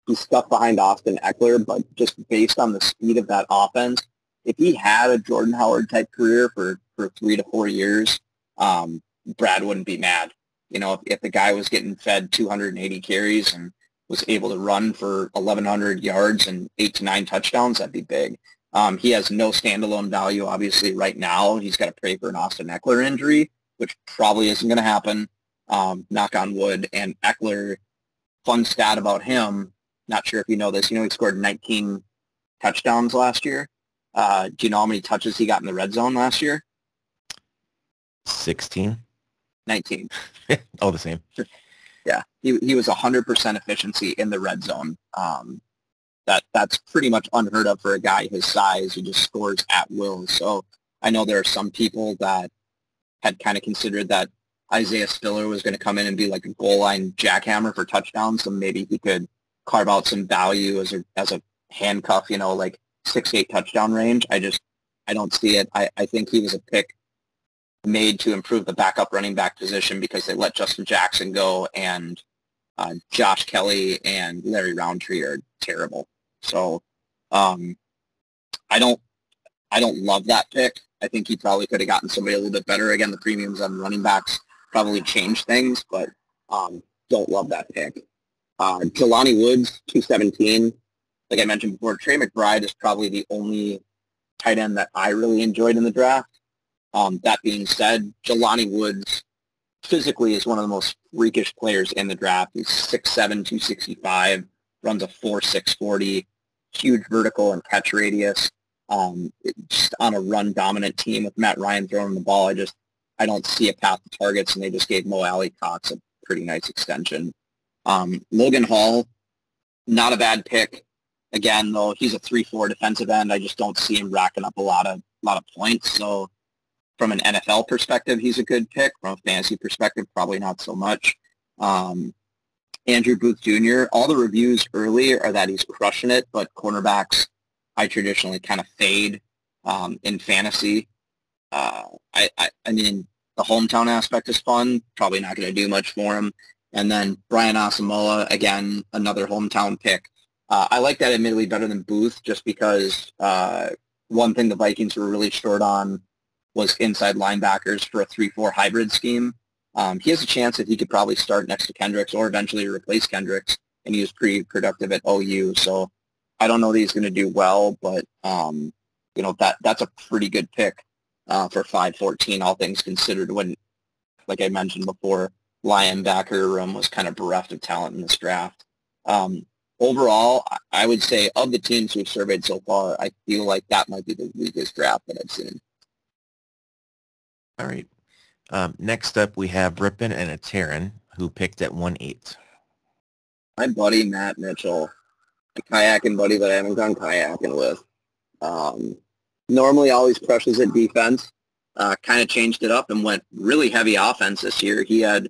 He's stuck behind Austin Ekeler, but just based on the speed of that offense, if he had a Jordan Howard type career for, for three to four years, um, Brad wouldn't be mad. You know, if, if the guy was getting fed 280 carries and was able to run for 1,100 yards and eight to nine touchdowns, that'd be big. Um, he has no standalone value, obviously, right now. He's got to pray for an Austin Ekeler injury, which probably isn't going to happen, um, knock on wood. And Ekeler, fun stat about him, not sure if you know this, you know he scored 19 touchdowns last year. Uh, do you know how many touches he got in the red zone last year? 16. 19. *laughs* oh, the same. *laughs* He he was 100% efficiency in the red zone. Um, that that's pretty much unheard of for a guy his size who just scores at will. So I know there are some people that had kind of considered that Isaiah Spiller was going to come in and be like a goal line jackhammer for touchdowns, so maybe he could carve out some value as a as a handcuff, you know, like six eight touchdown range. I just I don't see it. I, I think he was a pick made to improve the backup running back position because they let Justin Jackson go and uh, Josh Kelley and Larry Rountree are terrible. So um, I don't I don't love that pick. I think he probably could have gotten somebody a little bit better. Again, the premiums on running backs probably changed things, but um, don't love that pick. Uh, Jelani Woods, 217. Like I mentioned before, Trey McBride is probably the only tight end that I really enjoyed in the draft. Um, that being said, Jelani Woods physically is one of the most freakish players in the draft. He's 6'7", 265, runs a 4'6", 40, huge vertical and catch radius. Um, just on a run dominant team with Matt Ryan throwing the ball, I just I don't see a path to targets, and they just gave Mo Alie-Cox a pretty nice extension. Um, Logan Hall, not a bad pick. Again, though, he's a three-four defensive end. I just don't see him racking up a lot of lot of points. So, from an NFL perspective, he's a good pick. From a fantasy perspective, probably not so much. Um, Andrew Booth Jr. All the reviews early are that he's crushing it, but cornerbacks I traditionally kind of fade um, in fantasy. Uh, I, I, I mean, the hometown aspect is fun. Probably not going to do much for him. And then Brian Asamoah, again, another hometown pick. Uh, I like that admittedly better than Booth just because uh, one thing the Vikings were really short on was inside linebackers for a 3-4 hybrid scheme. Um, he has a chance that he could probably start next to Kendricks or eventually replace Kendricks, and he was pretty productive at OU. So I don't know that he's going to do well, but um, you know that that's a pretty good pick uh, for 514, all things considered. When, like I mentioned before, linebacker room was kind of bereft of talent in this draft. Um, overall, I would say of the teams we've surveyed so far, I feel like that might be the weakest draft that I've seen. All right. Um, next up, we have Rippin and a Terran, who picked at 1-8. My buddy Matt Mitchell, a kayaking buddy that I haven't gone kayaking with, um, normally always crushes at defense. Uh, kind of changed it up and went really heavy offense this year. He had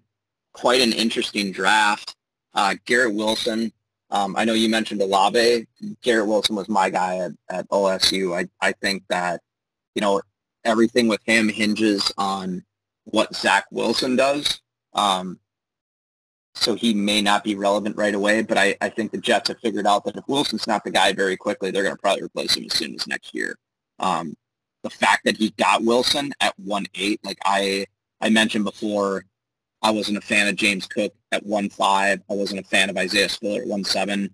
quite an interesting draft. Uh, Garrett Wilson, um, I know you mentioned Olave. Garrett Wilson was my guy at, at OSU. I, I think that, you know, everything with him hinges on what Zach Wilson does. Um, so he may not be relevant right away, but I, I think the Jets have figured out that if Wilson's not the guy very quickly, they're going to probably replace him as soon as next year. Um, the fact that he got Wilson at 1-8, like I, I mentioned before, I wasn't a fan of James Cook at 1-5. I wasn't a fan of Isaiah Spiller at 1-7.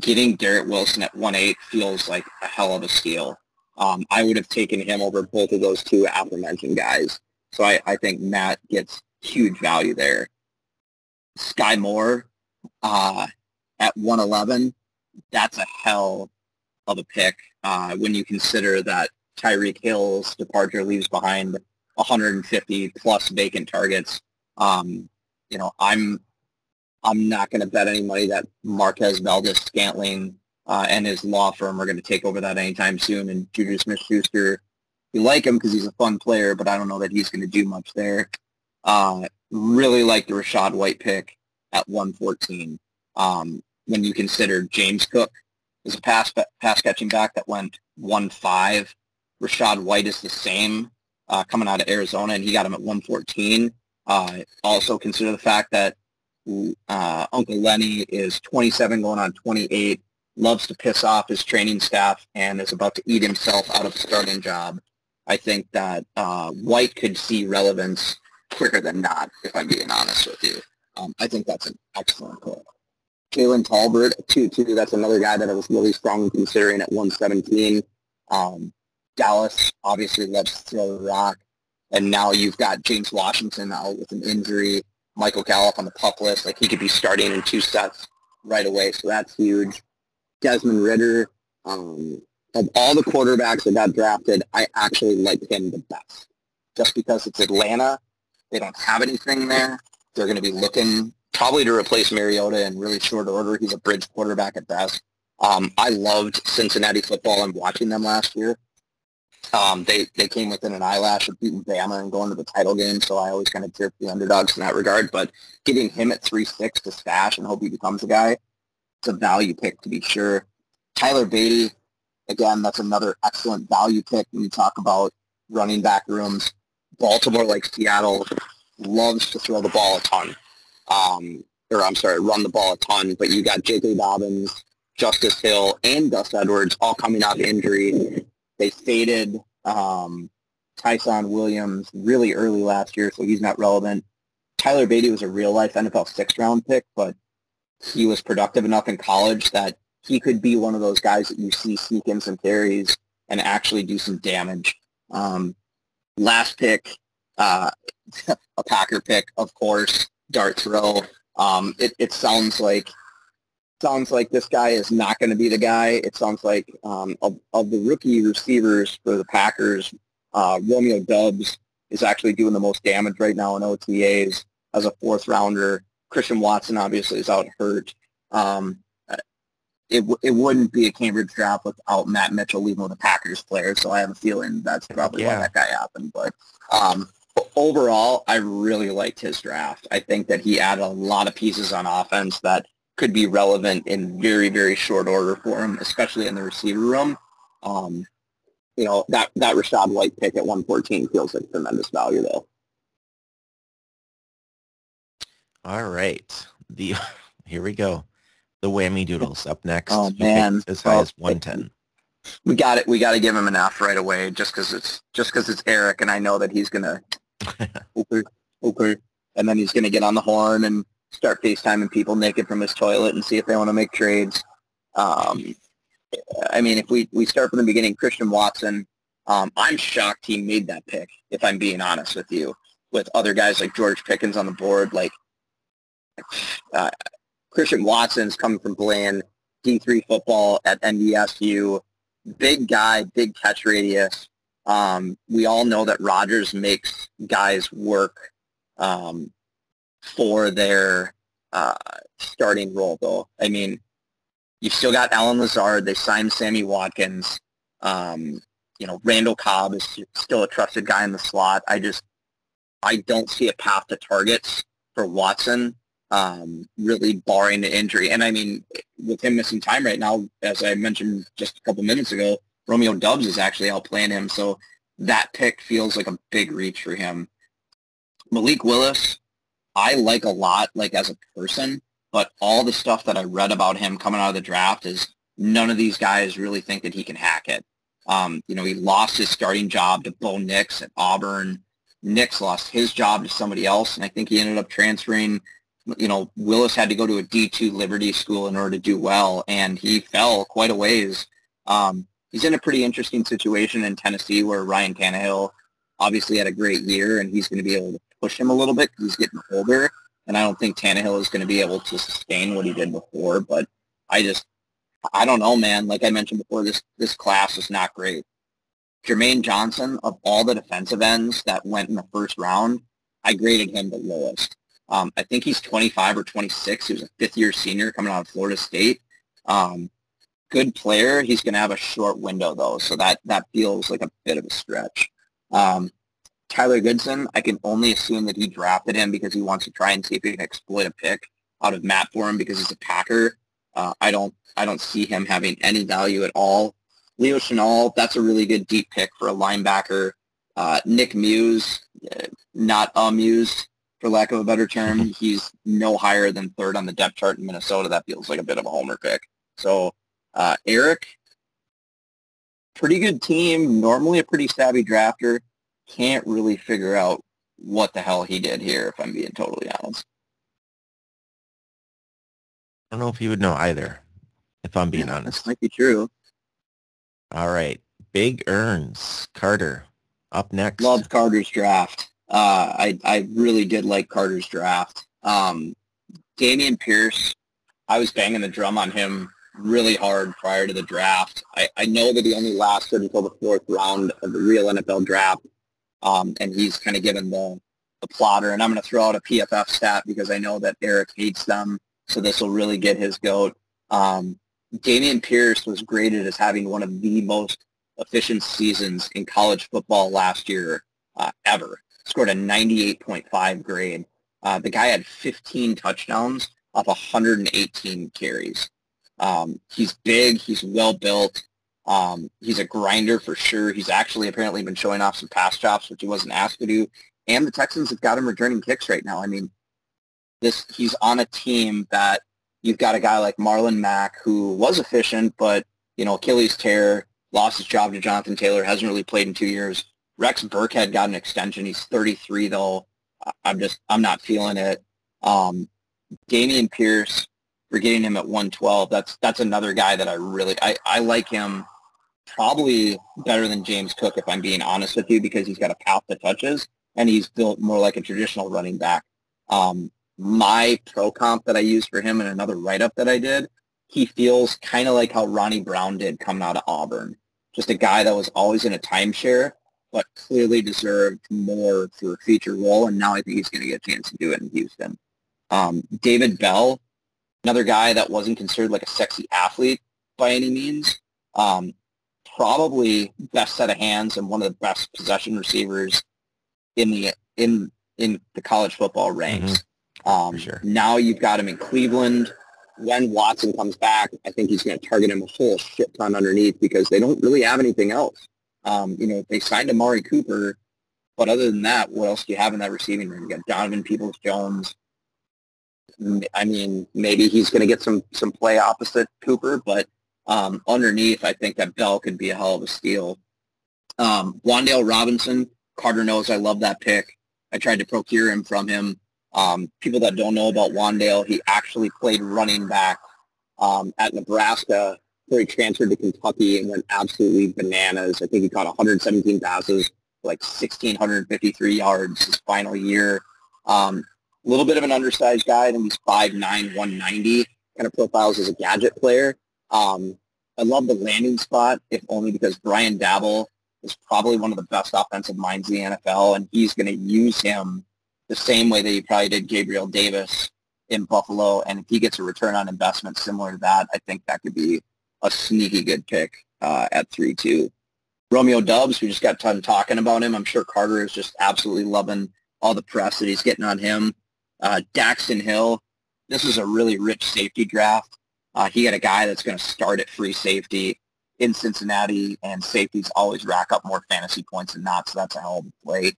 Getting Garrett Wilson at 1-8 feels like a hell of a steal. Um, I would have taken him over both of those two aforementioned guys. So I, I think Matt gets huge value there. Skyy Moore uh, at 111, that's a hell of a pick uh, when you consider that Tyreek Hill's departure leaves behind 150 plus vacant targets. Um, you know, I'm I'm not going to bet any money that Marquez Valdes-Scantling uh, and his law firm are going to take over that anytime soon. And Juju Smith-Schuster, you like him because he's a fun player, but I don't know that he's going to do much there. Uh, really like the Rachaad White pick at 114. Um, when you consider James Cook is a pass pass catching back that went 1-5. Rachaad White is the same uh, coming out of Arizona, and he got him at 114. Uh, also consider the fact that uh, Uncle Lenny is 27 going on 28, loves to piss off his training staff, and is about to eat himself out of a starting job. I think that uh, White could see relevance quicker than not, if I'm being honest with you. Um, I think that's an excellent pick. Jalen Tolbert, 2-2, that's another guy that I was really strongly considering at 117. Um, Dallas obviously loves to throw the rock. And now you've got James Washington out with an injury. Michael Gallup on the pup list. Like he could be starting in two sets right away. So that's huge. Desmond Ridder, um, of all the quarterbacks that got drafted, I actually like him the best. Just because it's Atlanta, they don't have anything there. They're going to be looking probably to replace Mariota in really short order. He's a bridge quarterback at best. Um, I loved Cincinnati football and watching them last year. Um, they they came within an eyelash of beating Bama and going to the title game, so I always kind of cheer for the underdogs in that regard. But getting him at three six to stash and hope he becomes a guy, a value pick to be sure. Tyler Badie, again, that's another excellent value pick when you talk about running back rooms. Baltimore, like Seattle, loves to throw the ball a ton. Um, or I'm sorry, run the ball a ton. But you got J.K. Dobbins, Justice Hill, and Gus Edwards all coming off injury. They faded um, Ty'Son Williams really early last year, so he's not relevant. Tyler Badie was a real-life NFL sixth-round pick, but he was productive enough in college that he could be one of those guys that you see sneak in some carries and actually do some damage. Um, last pick, uh, *laughs* a Packer pick, of course, dart throw. Um, it, it sounds like sounds like this guy is not going to be the guy. It sounds like um, of, of the rookie receivers for the Packers, uh, Romeo Doubs is actually doing the most damage right now in OTAs as a fourth rounder. Christian Watson obviously is out hurt. Um, it, it wouldn't be a Cambridge draft without Matt Mitchell leaving with a Packers player, so I have a feeling that's probably yeah. why that guy happened. But um, overall, I really liked his draft. I think that he added a lot of pieces on offense that could be relevant in very, very short order for him, especially in the receiver room. Um, you know, that, that Rachaad White pick at 114 feels like tremendous value, though. All right. The *laughs* Here we go. The whammy doodles up next. Oh, man. As high as 110. We got it. We got to give him an F right away just because it's just because it's Eric, and I know that he's gonna *laughs* okay, okay, and then he's gonna get on the horn and start FaceTiming people naked from his toilet and see if they want to make trades. Um, I mean, if we, we start from the beginning, Christian Watson, um, I'm shocked he made that pick, if I'm being honest with you, with other guys like George Pickens on the board. Like, uh, Christian Watson's coming from playing D3 football at NDSU. Big guy, big catch radius. Um, we all know that Rodgers makes guys work um, for their uh, starting role, though. I mean, you've still got Allen Lazard. They signed Sammy Watkins. Um, you know, Randall Cobb is still a trusted guy in the slot. I just, I don't see a path to targets for Watson, um, really barring the injury. And I mean, with him missing time right now, as I mentioned just a couple minutes ago, Romeo Doubs is actually outplaying him. So that pick feels like a big reach for him. Malik Willis, I like a lot, like as a person, but all the stuff that I read about him coming out of the draft is none of these guys really think that he can hack it. Um, you know, he lost his starting job to Bo Nix at Auburn. Nix lost his job to somebody else, and I think he ended up transferring. You know, Willis had to go to a D2 Liberty school in order to do well, and he fell quite a ways. Um, he's in a pretty interesting situation in Tennessee where Ryan Tannehill obviously had a great year, and he's going to be able to push him a little bit because he's getting older, and I don't think Tannehill is going to be able to sustain what he did before. But I just, I don't know, man. Like I mentioned before, this this class is not great. Jermaine Johnson, of all the defensive ends that went in the first round, I graded him the lowest. Um, I think he's 25 or 26. He was a fifth-year senior coming out of Florida State. Um, good player. He's going to have a short window, though, so that, that feels like a bit of a stretch. Um, Tyler Goodson, I can only assume that he drafted him because he wants to try and see if he can exploit a pick out of Matt for him because he's a Packer. Uh, I don't I don't see him having any value at all. Leo Chenal, that's a really good deep pick for a linebacker. Uh, Nick Muse, uh, not Muse, for lack of a better term. He's no higher than third on the depth chart in Minnesota. That feels like a bit of a homer pick. So uh, Eric, pretty good team, normally a pretty savvy drafter. Can't really figure out what the hell he did here, if I'm being totally honest. I don't know if he would know either, if I'm being honest. This might be true. All right. Big earns. Carter, up next. Loved Carter's draft. Uh, I, I really did like Carter's draft. Um, Dameon Pierce, I was banging the drum on him really hard prior to the draft. I, I know that he only lasted until the fourth round of the real NFL draft, um, and he's kind of given the, the plotter. And I'm going to throw out a PFF stat because I know that Eric hates them, so this will really get his goat. Um, Dameon Pierce was graded as having one of the most efficient seasons in college football last year uh, ever. Scored a 98.5 grade. Uh, the guy had 15 touchdowns off 118 carries. Um, he's big. He's well built. Um, he's a grinder for sure. He's actually apparently been showing off some pass chops, which he wasn't asked to do. And the Texans have got him returning kicks right now. I mean, this he's on a team that you've got a guy like Marlon Mack who was efficient, but you know Achilles tear, lost his job to Jonathan Taylor, hasn't really played in two years. Rex Burkhead got an extension. He's 33 though. I'm just I'm not feeling it. Um, Dameon Pierce, we're getting him at 112. That's that's another guy that I really I, I like him probably better than James Cook if I'm being honest with you because he's got a path to touches and he's built more like a traditional running back. Um, my pro comp that I used for him and another write-up that I did, he feels kind of like how Ronnie Brown did coming out of Auburn. Just a guy that was always in a timeshare, but clearly deserved more for a feature role, and now I think he's going to get a chance to do it in Houston. Um, David Bell, another guy that wasn't considered like a sexy athlete by any means. Um, probably best set of hands and one of the best possession receivers in the in in the college football ranks. Mm-hmm. Um, sure. Now you've got him in Cleveland. When Watson comes back, I think he's going to target him a whole shit ton underneath because they don't really have anything else. Um, you know, they signed Amari Cooper, but other than that, what else do you have in that receiving room? You got Donovan Peoples-Jones. I mean, maybe he's going to get some some play opposite Cooper, but um, underneath, I think that Bell could be a hell of a steal. Um, Wan'Dale Robinson, Carter knows I love that pick. I tried to procure him from him um, people that don't know about Wan'Dale, he actually played running back um, at Nebraska where he transferred to Kentucky and went absolutely bananas. I think he caught 117 passes, like 1,653 yards his final year. Um, a little bit of an undersized guy. I think he's 5'9", 190, kind of profiles as a gadget player. Um, I love the landing spot, if only because Brian Daboll is probably one of the best offensive minds in the NFL, and he's going to use him the same way that he probably did Gabriel Davis in Buffalo. And if he gets a return on investment similar to that, I think that could be a sneaky good pick uh, at 3-2. Romeo Doubs, we just got done talking about him. I'm sure Carter is just absolutely loving all the press that he's getting on him. Uh, Daxton Hill, this is a really rich safety draft. Uh, he got a guy that's going to start at free safety in Cincinnati, and safeties always rack up more fantasy points than not, so that's a hell of a play.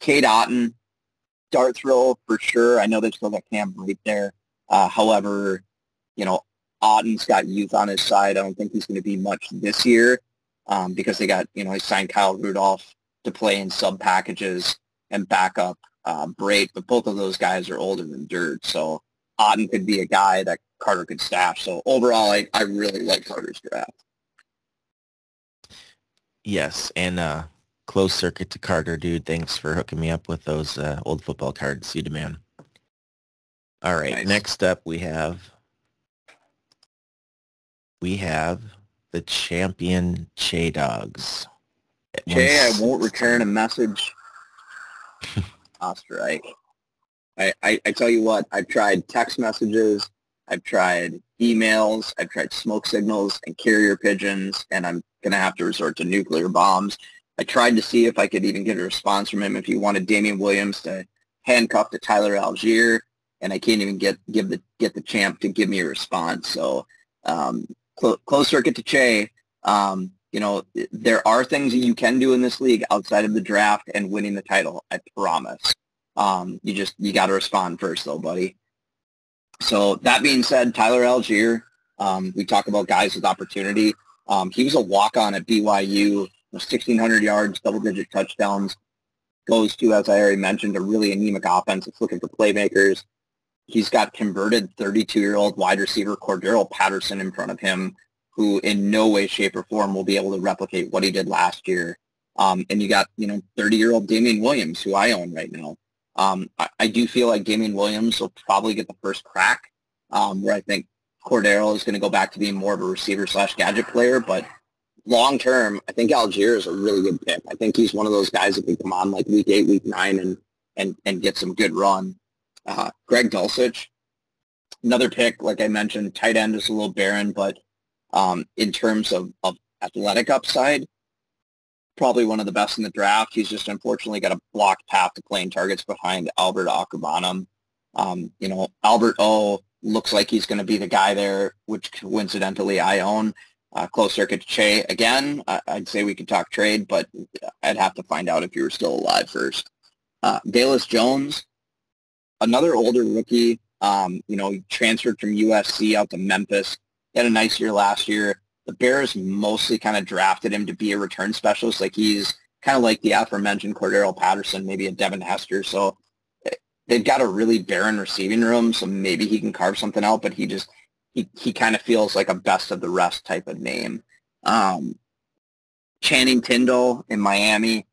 Cade Otton, dart throw for sure. I know they still got Cam right there. Uh, however, you know, Otton's got youth on his side. I don't think he's going to be much this year um, because they got, you know, he signed Kyle Rudolph to play in sub packages and back up uh, Brate, but both of those guys are older than dirt. So Otton could be a guy that Carter could stash. So overall, I, I really like Carter's draft. Yes, and uh, close circuit to Carter, dude. Thanks for hooking me up with those uh, old football cards, you demand. All right, nice. next up we have we have the champion Che Dogs. Jay, I won't return a message. *laughs* Osterreich. I, I, I tell you what, I've tried text messages, I've tried emails, I've tried smoke signals and carrier pigeons, and I'm going to have to resort to nuclear bombs. I tried to see if I could even get a response from him if he wanted Damien Williams to handcuff to Tyler Allgeier, and I can't even get give the get the champ to give me a response. So um, clo- close circuit to Che. Um, you know, there are things that you can do in this league outside of the draft and winning the title. I promise. Um, you just you got to respond first, though, buddy. So that being said, Tyler Allgeier. Um, we talk about guys with opportunity. Um, he was a walk-on at BYU, 1,600 yards, double-digit touchdowns. Goes to, as I already mentioned, a really anemic offense. It's looking for playmakers. He's got converted 32-year-old wide receiver Cordarrelle Patterson in front of him, who in no way, shape, or form will be able to replicate what he did last year. Um, and you got, you know, 30-year-old Damien Williams, who I own right now. Um, I, I do feel like Damien Williams will probably get the first crack, um, where I think Cordarrelle is going to go back to being more of a receiver slash gadget player. But long term, I think Allgeier is a really good pick. I think he's one of those guys that can come on like week eight, week nine, and and and get some good run. Uh, Greg Dulcich, another pick, like I mentioned, tight end is a little barren, but um, in terms of, of athletic upside, probably one of the best in the draft. He's just unfortunately got a blocked path to playing targets behind Albert Okwuegbunam. Um, you know, Albert O looks like he's going to be the guy there, which coincidentally I own. Uh, close circuit to Che again. I, I'd say we could talk trade, but I'd have to find out if you were still alive first. Uh, Dallas Jones, another older rookie. Um, you know, transferred from USC out to Memphis. He had a nice year last year. The Bears mostly kind of drafted him to be a return specialist. Like he's kind of like the aforementioned Cordarrelle Patterson, maybe a Devin Hester. So eh, they've got a really barren receiving room. So maybe he can carve something out, but he just, he, he kind of feels like a best of the rest type of name. Um, Channing Tyndall in Miami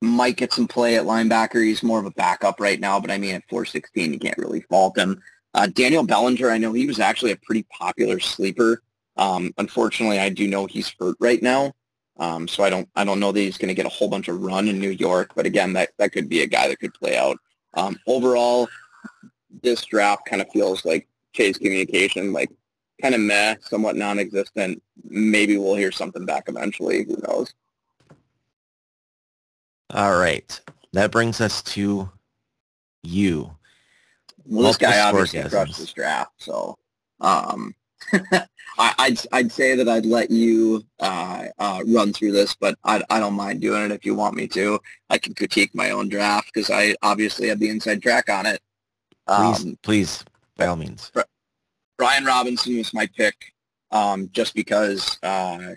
might get some play at linebacker. He's more of a backup right now, but I mean, at 416, you can't really fault him. Uh, Daniel Bellinger, I know he was actually a pretty popular sleeper. Um, unfortunately, I do know he's hurt right now, um, so I don't I don't know that he's going to get a whole bunch of run in New York. But again, that that could be a guy that could play out. Um, overall, this draft kind of feels like Chase communication, like kind of meh, somewhat non-existent. Maybe we'll hear something back eventually. Who knows? All right. That brings us to you. Well, this guy obviously crushed this draft, so um, *laughs* I, I'd I'd say that I'd let you uh, uh, run through this, but I, I don't mind doing it if you want me to. I can critique my own draft because I obviously have the inside track on it. Please, Um, please, by all means. Brian Robinson was my pick um, just because uh,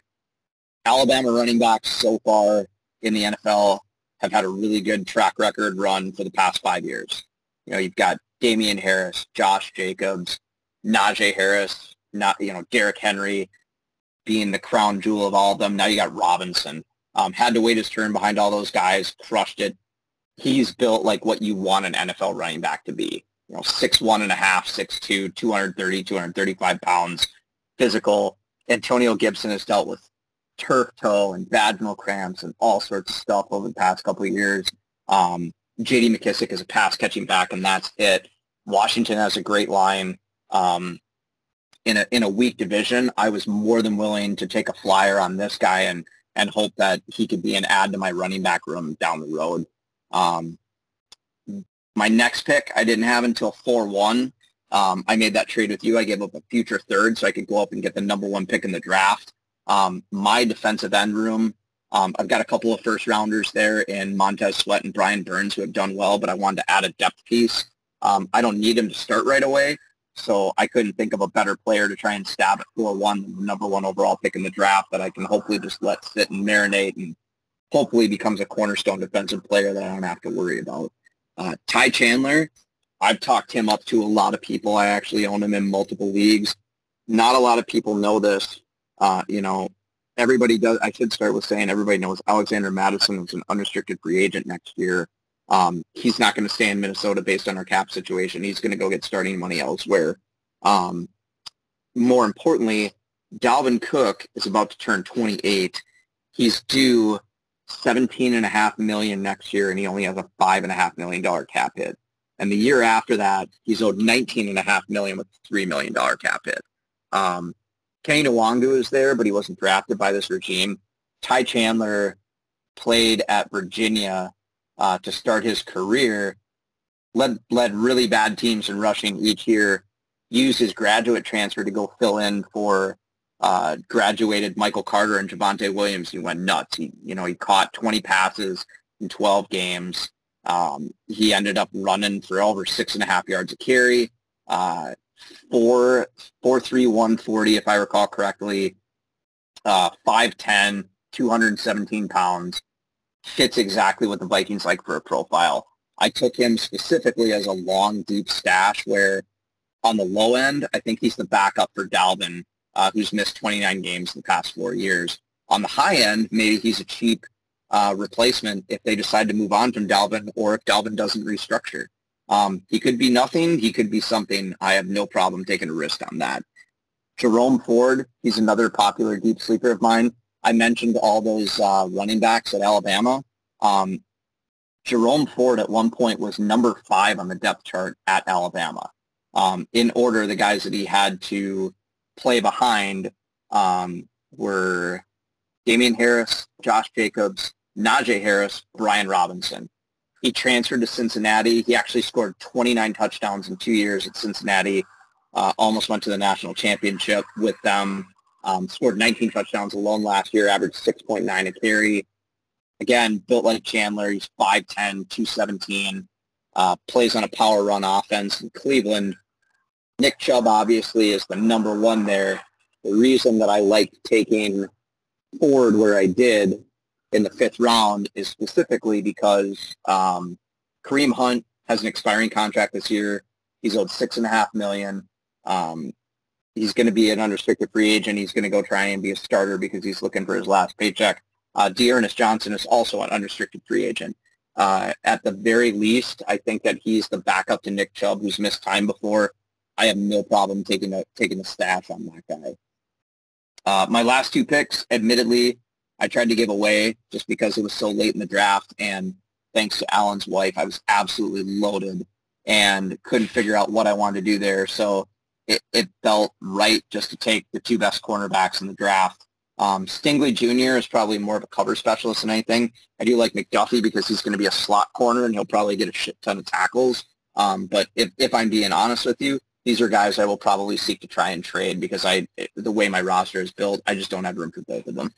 Alabama running backs so far in the NFL have had a really good track record run for the past five years. You know, you've got Damien Harris, Josh Jacobs, Najee Harris, not you know Derrick Henry being the crown jewel of all of them. Now you got Robinson. Um, had to wait his turn behind all those guys, crushed it. He's built like what you want an NFL running back to be you know, six one and a half, six two, 230, 235 pounds, physical. Antonio Gibson has dealt with turf toe and vaginal cramps and all sorts of stuff over the past couple of years. Um, J.D. McKissick is a pass catching back, and that's it. Washington has a great line. Um, in a in a weak division, I was more than willing to take a flyer on this guy and and hope that he could be an add to my running back room down the road. Um, my next pick I didn't have until 4-1. Um, I made that trade with you. I gave up a future third so I could go up and get the number one pick in the draft. Um, my defensive end room, um, I've got a couple of first rounders there in Montez Sweat and Brian Burns who have done well, but I wanted to add a depth piece. Um, I don't need him to start right away, so I couldn't think of a better player to try and stab at 4-1 the number one overall pick in the draft that I can hopefully just let sit and marinate and hopefully becomes a cornerstone defensive player that I don't have to worry about. Uh, Ty Chandler, I've talked him up to a lot of people. I actually own him in multiple leagues. Not a lot of people know this. Uh, you know, everybody does. I should start with saying everybody knows Alexander Mattison is an unrestricted free agent next year. Um, he's not going to stay in Minnesota based on our cap situation. He's going to go get starting money elsewhere. Um, more importantly, Dalvin Cook is about to turn 28. He's due seventeen and a half million next year, and he only has a five and a half million dollar cap hit. And the year after that, he's owed nineteen and a half million with a three million dollar cap hit. Um, Kenny Nwangwu is there, but he wasn't drafted by this regime. Ty Chandler played at Virginia uh, to start his career, led led really bad teams in rushing each year. Used his graduate transfer to go fill in for uh, graduated Michael Carter and Javonte Williams. He went nuts. He you know he caught 20 passes in 12 games. Um, he ended up running for over six and a half yards a carry. Uh, four four three one forty if I recall correctly. Uh, 5'10", 217 pounds fits exactly what the Vikings like for a profile. I took him specifically as a long, deep stash where on the low end, I think he's the backup for Dalvin, uh, who's missed 29 games in the past four years. On the high end, maybe he's a cheap uh, replacement if they decide to move on from Dalvin or if Dalvin doesn't restructure. Um, he could be nothing. He could be something. I have no problem taking a risk on that. Jerome Ford, he's another popular deep sleeper of mine. I mentioned all those uh, running backs at Alabama. Um, Jerome Ford at one point was number five on the depth chart at Alabama. Um, in order, the guys that he had to play behind um, were Damien Harris, Josh Jacobs, Najee Harris, Brian Robinson. He transferred to Cincinnati. He actually scored 29 touchdowns in two years at Cincinnati. Uh, almost went to the national championship with them. Um, scored 19 touchdowns alone last year, averaged 6.9 a carry. Again, built like Chandler. He's 5'10", 217. Uh, plays on a power run offense in Cleveland. Nick Chubb obviously is the number one there. The reason that I liked taking Ford where I did in the fifth round is specifically because um, Kareem Hunt has an expiring contract this year. He's owed six and a half million. Um, he's going to be an unrestricted free agent. He's going to go try and be a starter because he's looking for his last paycheck. Uh, D'Ernest Johnson is also an unrestricted free agent. Uh, at the very least, I think that he's the backup to Nick Chubb, who's missed time before. I have no problem taking a taking a stash on that guy. Uh, my last two picks, admittedly, I tried to give away just because it was so late in the draft, and thanks to Alan's wife, I was absolutely loaded and couldn't figure out what I wanted to do there. So it, it felt right just to take the two best cornerbacks in the draft. Um, Stingley Jr. is probably more of a cover specialist than anything. I do like McDuffie because he's going to be a slot corner and he'll probably get a shit ton of tackles. Um, but if, if I'm being honest with you, these are guys I will probably seek to try and trade because I, the way my roster is built, I just don't have room for both of them.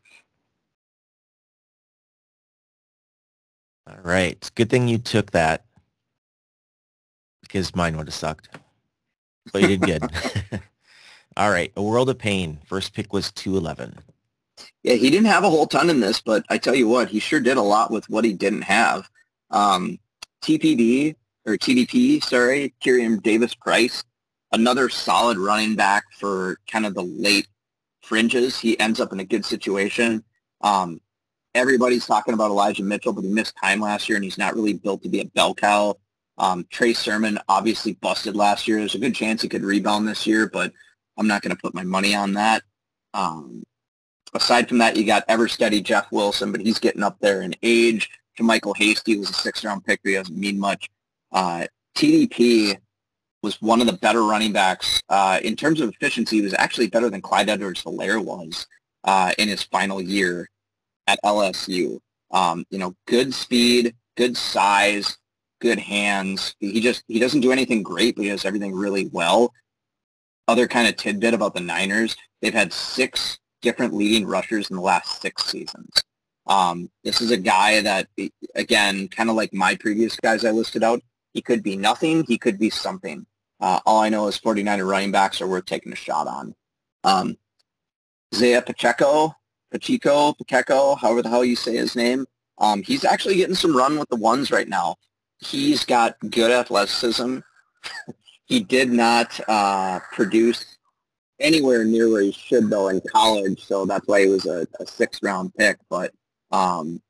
All right. Good thing you took that because mine would have sucked. But you did good. *laughs* *laughs* All right. A World of Pain. First pick was 211. Yeah, he didn't have a whole ton in this, but I tell you what, he sure did a lot with what he didn't have. Um, TPD, or TDP, sorry, Tyrion Davis Price, another solid running back for kind of the late fringes. He ends up in a good situation. Um, everybody's talking about Elijah Mitchell, but he missed time last year, and he's not really built to be a bell cow. Um, Trey Sermon obviously busted last year. There's a good chance he could rebound this year, but I'm not going to put my money on that. Um, aside from that, you got ever steady Jeff Wilson, but he's getting up there in age. Michael Hasty was a six-round pick, but he doesn't mean much. Uh, TDP was one of the better running backs. Uh, in terms of efficiency, he was actually better than Clyde Edwards-Helaire was uh, in his final year at LSU. Um, you know, good speed, good size, good hands. He just he doesn't do anything great, but he does everything really well. Other kind of tidbit about the Niners: they've had six different leading rushers in the last six seasons. Um, this is a guy that, again, kind of like my previous guys I listed out, he could be nothing, he could be something. Uh, all I know is 49er running backs are worth taking a shot on. Um, Isiah Pacheco, Pacheco, Pacheco, however the hell you say his name, um, he's actually getting some run with the ones right now. He's got good athleticism. *laughs* he did not uh, produce anywhere near where he should though in college, so that's why he was a, a sixth round pick. But um,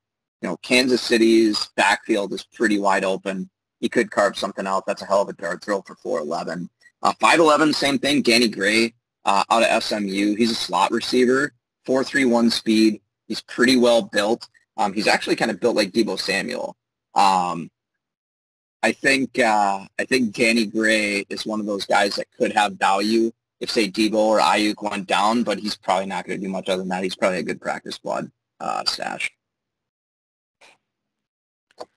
you know, Kansas City's backfield is pretty wide open. He could carve something out. That's a hell of a dart throw for 4'11. Uh, 5'11, same thing. Danny Gray uh, out of SMU. He's a slot receiver, 4'3'1 speed. He's pretty well built. Um, he's actually kind of built like Deebo Samuel. Um, I think uh, I think Danny Gray is one of those guys that could have value if say Deebo or Aiyuk went down, but he's probably not going to do much other than that. He's probably a good practice squad uh, stash. All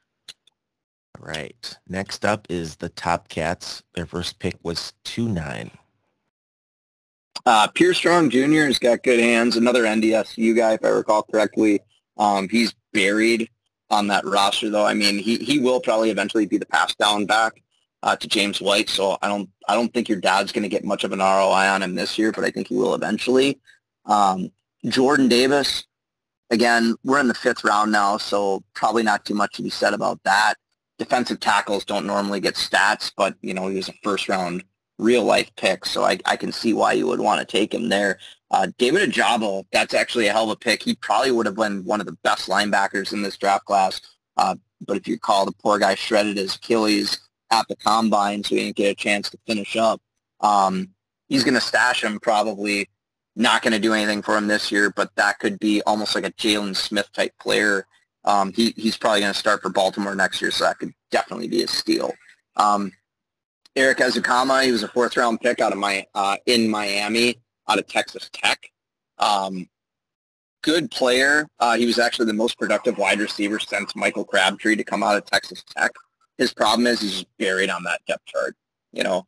right. Next up is the Top Cats. Their first pick was 2-9. Uh, Pierre Strong Jr. has got good hands. Another NDSU guy, if I recall correctly. Um, he's buried on that roster, though. I mean, he, he will probably eventually be the pass down back uh, to James White. So I don't I don't think your dad's going to get much of an ROI on him this year, but I think he will eventually. Um, Jordan Davis, again, we're in the fifth round now, so probably not too much to be said about that. Defensive tackles don't normally get stats, but you know he was a first round real life pick, so I, I can see why you would want to take him there. Uh, David Ojabo, that's actually a hell of a pick. He probably would have been one of the best linebackers in this draft class. Uh, but if you call the poor guy shredded his Achilles at the combine, so he didn't get a chance to finish up. Um, he's going to stash him probably. Not going to do anything for him this year, but that could be almost like a Jaylon Smith type player. Um, he, he's probably going to start for Baltimore next year, so that could definitely be a steal. Um, Erik Ezukanma, he was a fourth round pick out of my uh, in Miami out of Texas Tech. Um, good player. Uh, he was actually the most productive wide receiver since Michael Crabtree to come out of Texas Tech. His problem is he's buried on that depth chart. You know,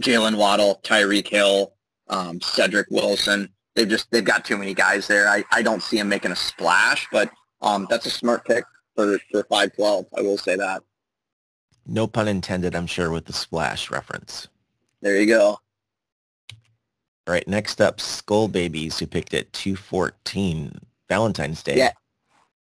Jaylen Waddle, Tyreek Hill, um, Cedric Wilson. They've just they've got too many guys there. I, I don't see him making a splash, but um, that's a smart pick for for five twelve. I will say that. No pun intended, I'm sure, with the splash reference. There you go. All right, next up, Skull Babies, who picked at 214, Valentine's Day. Yeah.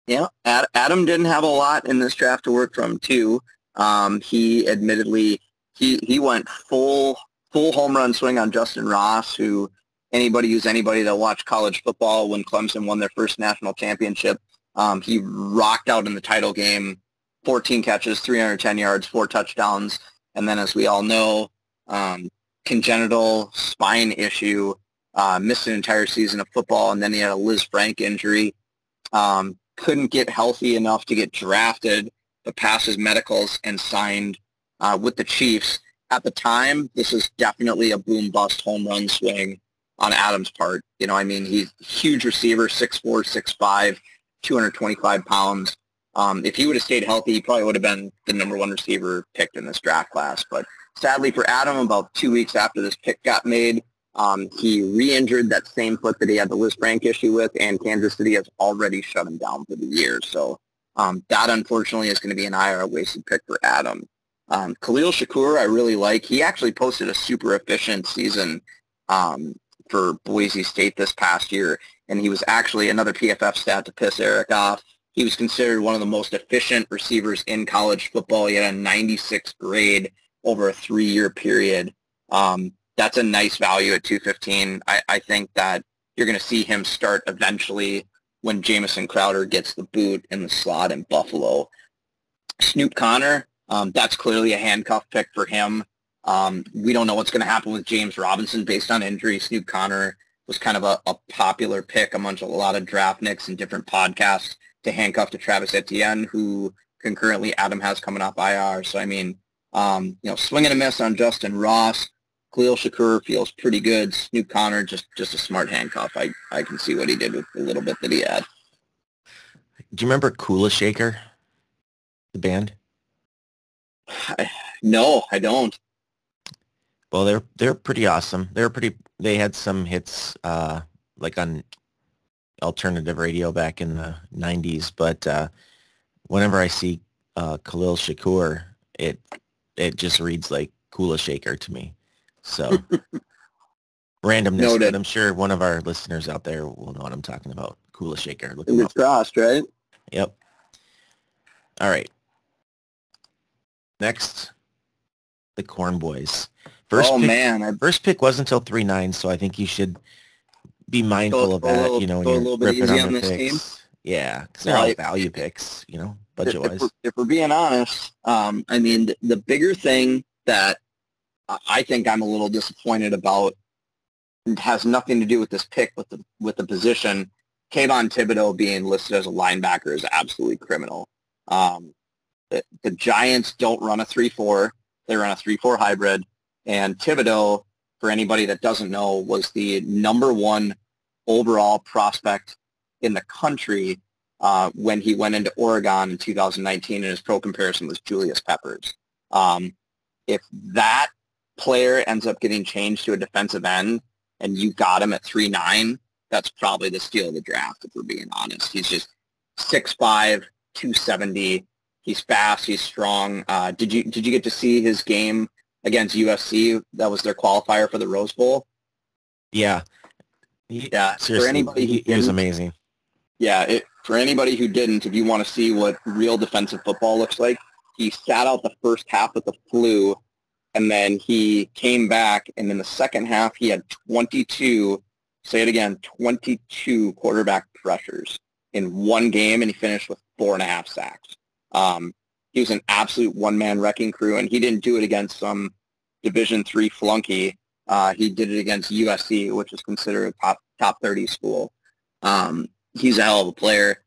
Yeah, Ad- Adam didn't have a lot in this draft to work from too. Um, he admittedly he he went full full home run swing on Justyn Ross, who anybody who's anybody that watched college football when Clemson won their first national championship, um, he rocked out in the title game, 14 catches, 310 yards, four touchdowns, and then as we all know, um, congenital spine issue, uh, missed an entire season of football, and then he had a Liz Lisfranc injury. Um, couldn't get healthy enough to get drafted, but passed his medicals and signed uh, with the Chiefs. At the time, this is definitely a boom bust home run swing on Adams' part. You know, I mean, he's huge receiver, 6'4", 6'5", 225 pounds. Um, if he would have stayed healthy, he probably would have been the number one receiver picked in this draft class. But sadly for Adam, about two weeks after this pick got made, um, he re-injured that same foot that he had the Lisfranc issue with, and Kansas City has already shut him down for the year. So um, that, unfortunately, is going to be an IR wasted pick for Adam. Um, Khalil Shakir, I really like. He actually posted a super efficient season um, for Boise State this past year, and he was actually another PFF stat to piss Eric off. He was considered one of the most efficient receivers in college football. He had a 96th grade over a three-year period. Um, that's a nice value at 215. I, I think that you're going to see him start eventually when Jamison Crowder gets the boot in the slot in Buffalo. Snoop Conner, um, that's clearly a handcuff pick for him. Um, we don't know what's going to happen with James Robinson based on injury. Snoop Conner was kind of a, a popular pick amongst a lot of draft nicks and different podcasts to handcuff to Travis Etienne, who concurrently Adam has coming off IR. So, I mean, um, you know, swing and a miss on Justyn Ross. Khalil Shakir feels pretty good. Snoop Conner, just just a smart handcuff. I, I can see what he did with the little bit that he had. Do you remember Kula Shaker, the band? I, no, I don't. Well, they're they're pretty awesome. They're pretty. They had some hits uh, like on alternative radio back in the '90s. But uh, whenever I see uh, Khalil Shakir, it it just reads like Kula Shaker to me. So *laughs* randomness, Noted. but I'm sure one of our listeners out there will know what I'm talking about. Kula Shaker. Look Fingers crossed, right? Yep. All right. Next, the Corn Boys. First oh pick, man, I first pick wasn't until three nine, so I think you should be mindful Go- of that. little- you know, when you're little bit ripping easy on on the this picks. Yeah, because they're Well, all value picks. You know, budget wise. we're, if we're being honest, um, I mean, the, the bigger thing that I- think I'm a little disappointed about has nothing to do with this pick, with the with the position. Kayvon Thibodeaux being listed as a linebacker is absolutely criminal. Um, the, the Giants don't run a 3-4. They run a 3-4 hybrid. And Thibodeaux, for anybody that doesn't know, was the number one overall prospect in the country uh, when he went into Oregon in 2019, and his pro comparison was Julius Peppers. Um, if that player ends up getting changed to a defensive end and you got him at three nine, that's probably the steal of the draft, if we're being honest. He's just 6'5", 270. He's fast. He's strong. Uh, did you did you get to see his game against USC? That was their qualifier for the Rose Bowl. Yeah. He, yeah. For anybody, he, he was amazing. Yeah. It, for anybody who didn't, if you want to see what real defensive football looks like, he sat out the first half with the flu, and then he came back, and in the second half, he had 22. Say it again, 22 quarterback pressures in one game, and he finished with four and a half sacks. Um, he was an absolute one-man wrecking crew, and he didn't do it against some Division three flunky. Uh, he did it against USC, which is considered a top top 30 school. Um, he's a hell of a player.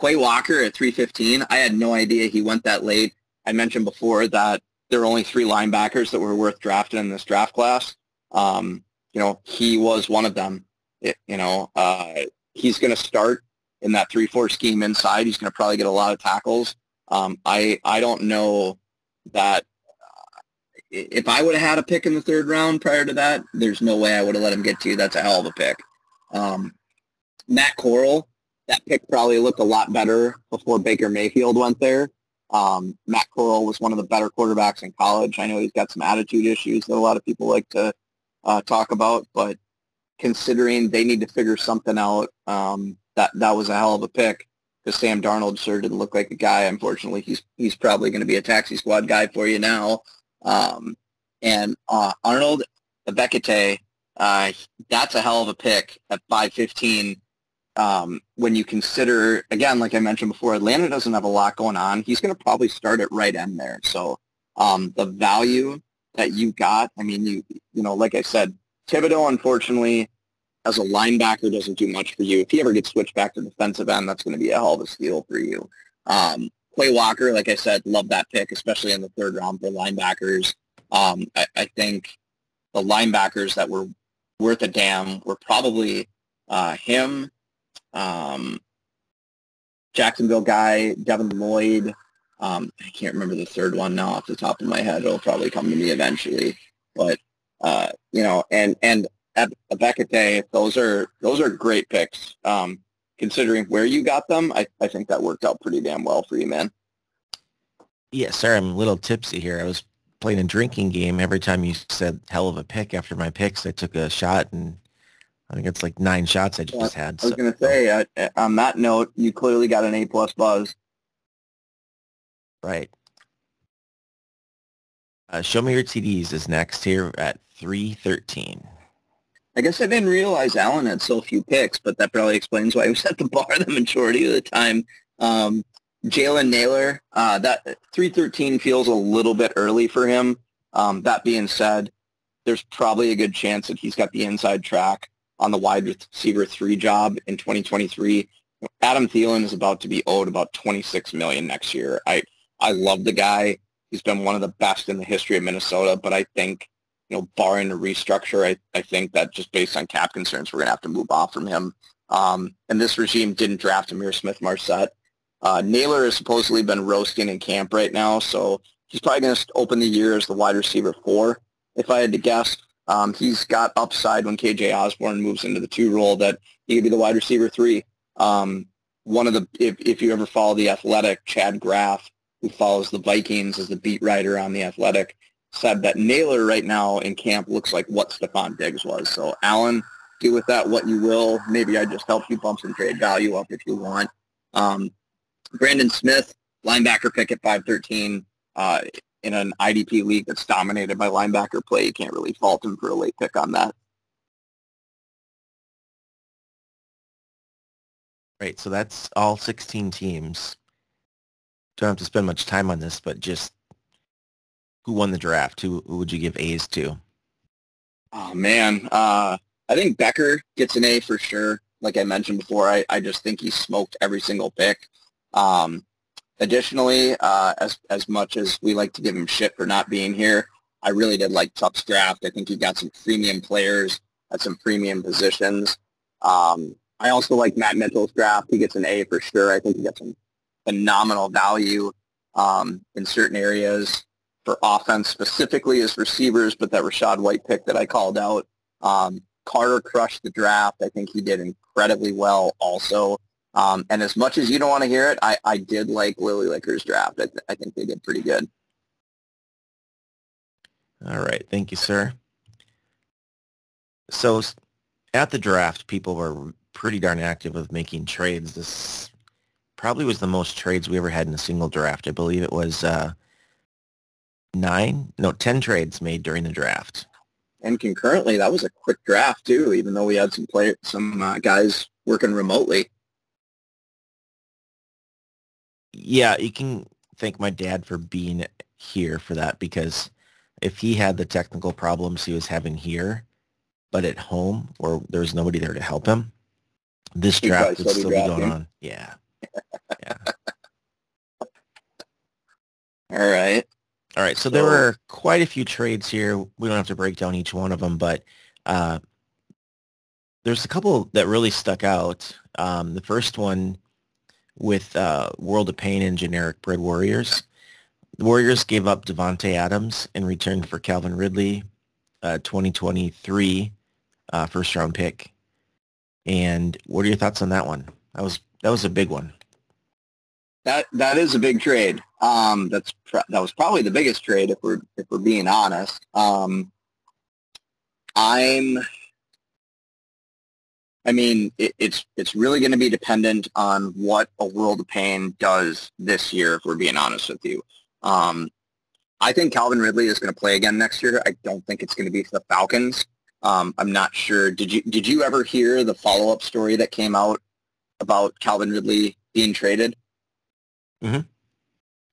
Quay Walker at 315. I had no idea he went that late. I mentioned before that there are only three linebackers that were worth drafting in this draft class. Um, you know, he was one of them. It, you know, uh, he's going to start in that 3-4 scheme inside. He's going to probably get a lot of tackles. Um, I, I don't know that if I would have had a pick in the third round prior to that, there's no way I would have let him get to. You. That's a hell of a pick. Um, Matt Corral, that pick probably looked a lot better before Baker Mayfield went there. Um, Matt Corral was one of the better quarterbacks in college. I know he's got some attitude issues that a lot of people like to uh, talk about, but considering they need to figure something out, um, that that was a hell of a pick because Sam Darnold sure didn't look like a guy. Unfortunately, he's he's probably going to be a taxi squad guy for you now. Um, and uh, Arnold Ebiketie, uh, that's a hell of a pick at 515 um, when you consider, again, like I mentioned before, Atlanta doesn't have a lot going on. He's going to probably start at right end there. So um, the value that you got, I mean, you you know, like I said, Thibodeaux, unfortunately, as a linebacker, doesn't do much for you. If he ever gets switched back to defensive end, that's going to be a hell of a steal for you. Um, Quay Walker, like I said, love that pick, especially in the third round for linebackers. Um, I, I think the linebackers that were worth a damn were probably uh, him, um, Jacksonville guy, Devin Lloyd. Um, I can't remember the third one now off the top of my head. It'll probably come to me eventually. But uh, you know, and and at Ebiketie, those are those are great picks. Um, considering where you got them, I, I think that worked out pretty damn well for you, man. Yeah, sorry, I'm a little tipsy here. I was playing a drinking game. Every time you said hell of a pick after my picks, I took a shot and I think it's like nine shots I just had. I was so. going to say, uh, on that note, you clearly got an A plus buzz. Right. Uh, show me your TDs is next here at 313. I guess I didn't realize Allen had so few picks, but that probably explains why he was at the *laughs* bar the majority of the time. Um, Jalen Nailor, uh, that 313 feels a little bit early for him. Um, that being said, there's probably a good chance that he's got the inside track on the wide receiver three job in 2023. Adam Thielen is about to be owed about 26 million next year. I I love the guy. He's been one of the best in the history of Minnesota, but I think you know, barring a restructure, I, I think that just based on cap concerns, we're going to have to move off from him. Um, and this regime didn't draft Ihmir Smith-Marsette. Uh, Nailor has supposedly been roasting in camp right now, so he's probably going to open the year as the wide receiver four, if I had to guess. Um, he's got upside when KJ Osborn moves into the two role that he could be the wide receiver three. Um, one of the, if, if you ever follow the Athletic, Chad Graff, who follows the Vikings as the beat writer on the Athletic, said that Nailor right now in camp looks like what Stefon Diggs was. So Allen, do with that what you will. Maybe I just help you bump some trade value up if you want. Um, Brandon Smith, linebacker pick at 513. Uh, in an IDP league that's dominated by linebacker play, you can't really fault him for a late pick on that. Right, so that's all 16 teams. Don't have to spend much time on this, but just who won the draft? Who, who would you give A's to? Oh man, uh, I think Becker gets an A for sure. like I mentioned before, I, I just think he smoked every single pick. Um, additionally, uh, as as much as we like to give him shit for not being here, I really did like Tuck's draft. I think he got some premium players at some premium positions. Um, I also like Matt Mitchell's draft. He gets an A for sure. I think he gets some phenomenal value um, in certain areas for offense, specifically as receivers, but that Rachaad White pick that I called out. Um, Carter crushed the draft. I think he did incredibly well also. Um, and as much as you don't want to hear it, I, I did like Lily Licker's draft. I, th- I think they did pretty good. All right. Thank you, sir. So at the draft, people were pretty darn active with making trades. This probably was the most trades we ever had in a single draft. I believe it was uh, nine, no, 10 trades made during the draft. And concurrently, that was a quick draft too, even though we had some play, some uh, guys working remotely. Yeah, you can thank my dad for being here for that because if he had the technical problems he was having here, but at home where there was nobody there to help him, this draft would still be going drafting. on. Yeah. Yeah. *laughs* All right. All right. So there were quite a few trades here. We don't have to break down each one of them, but uh, there's a couple that really stuck out. Um, the first one with uh, World of Pain and Generic Bread Warriors. The Warriors gave up Davante Adams in return for Calvin Ridley, uh, 2023 uh, first round pick. And what are your thoughts on that one? That was that was a big one. That that is a big trade. Um, that's that was probably the biggest trade if we're if we're being honest. Um, I'm. I mean, it, it's it's really going to be dependent on what a World of Pain does this year. If we're being honest with you, um, I think Calvin Ridley is going to play again next year. I don't think it's going to be for the Falcons. Um, I'm not sure. Did you did you ever hear the follow up story that came out about Calvin Ridley being traded?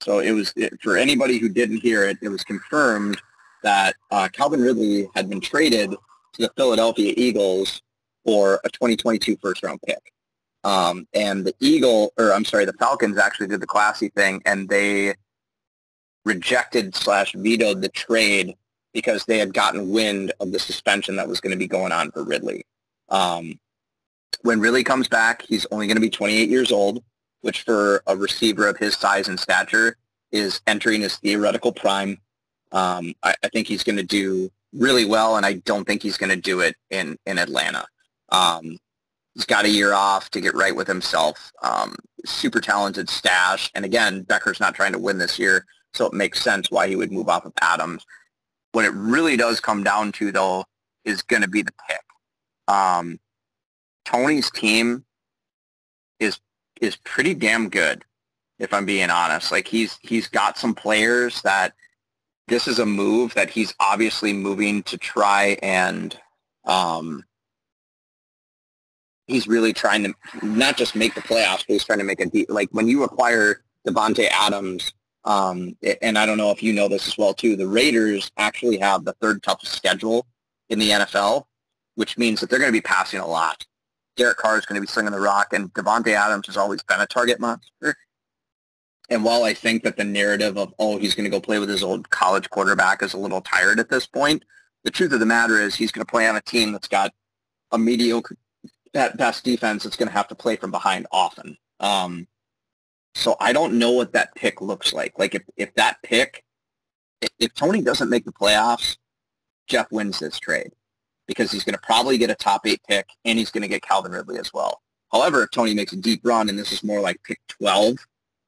So it was it, for anybody who didn't hear it. It was confirmed that uh, Calvin Ridley had been traded to the Philadelphia Eagles for a 2022 first round pick. Um, and the Eagle, or I'm sorry, the Falcons actually did the classy thing, and they rejected slash vetoed the trade because they had gotten wind of the suspension that was going to be going on for Ridley. Um, when Ridley comes back, he's only going to be 28 years old which for a receiver of his size and stature is entering his theoretical prime. Um, I, I think he's going to do really well, and I don't think he's going to do it in, in Atlanta. Um, he's got a year off to get right with himself. Um, super talented stash, and again, Becker's not trying to win this year, so it makes sense why he would move off of Adams. What it really does come down to, though, is going to be the pick. Um, Tony's team is is pretty damn good, if I'm being honest. Like he's he's got some players that this is a move that he's obviously moving to try and um, he's really trying to not just make the playoffs, but he's trying to make a deep. Like when you acquire Davante Adams, um, and I don't know if you know this as well too. The Raiders actually have the third toughest schedule in the NFL, which means that they're going to be passing a lot. Derek Carr is going to be slinging the rock, and Davante Adams has always been a target monster. And while I think that the narrative of, oh, he's going to go play with his old college quarterback is a little tired at this point, the truth of the matter is he's going to play on a team that's got a mediocre at best defense that's going to have to play from behind often. Um, so I don't know what that pick looks like. Like if, if that pick, if, if Tony doesn't make the playoffs, Jeff wins this trade because he's going to probably get a top eight pick and he's going to get Calvin Ridley as well. However, if Tony makes a deep run and this is more like pick 12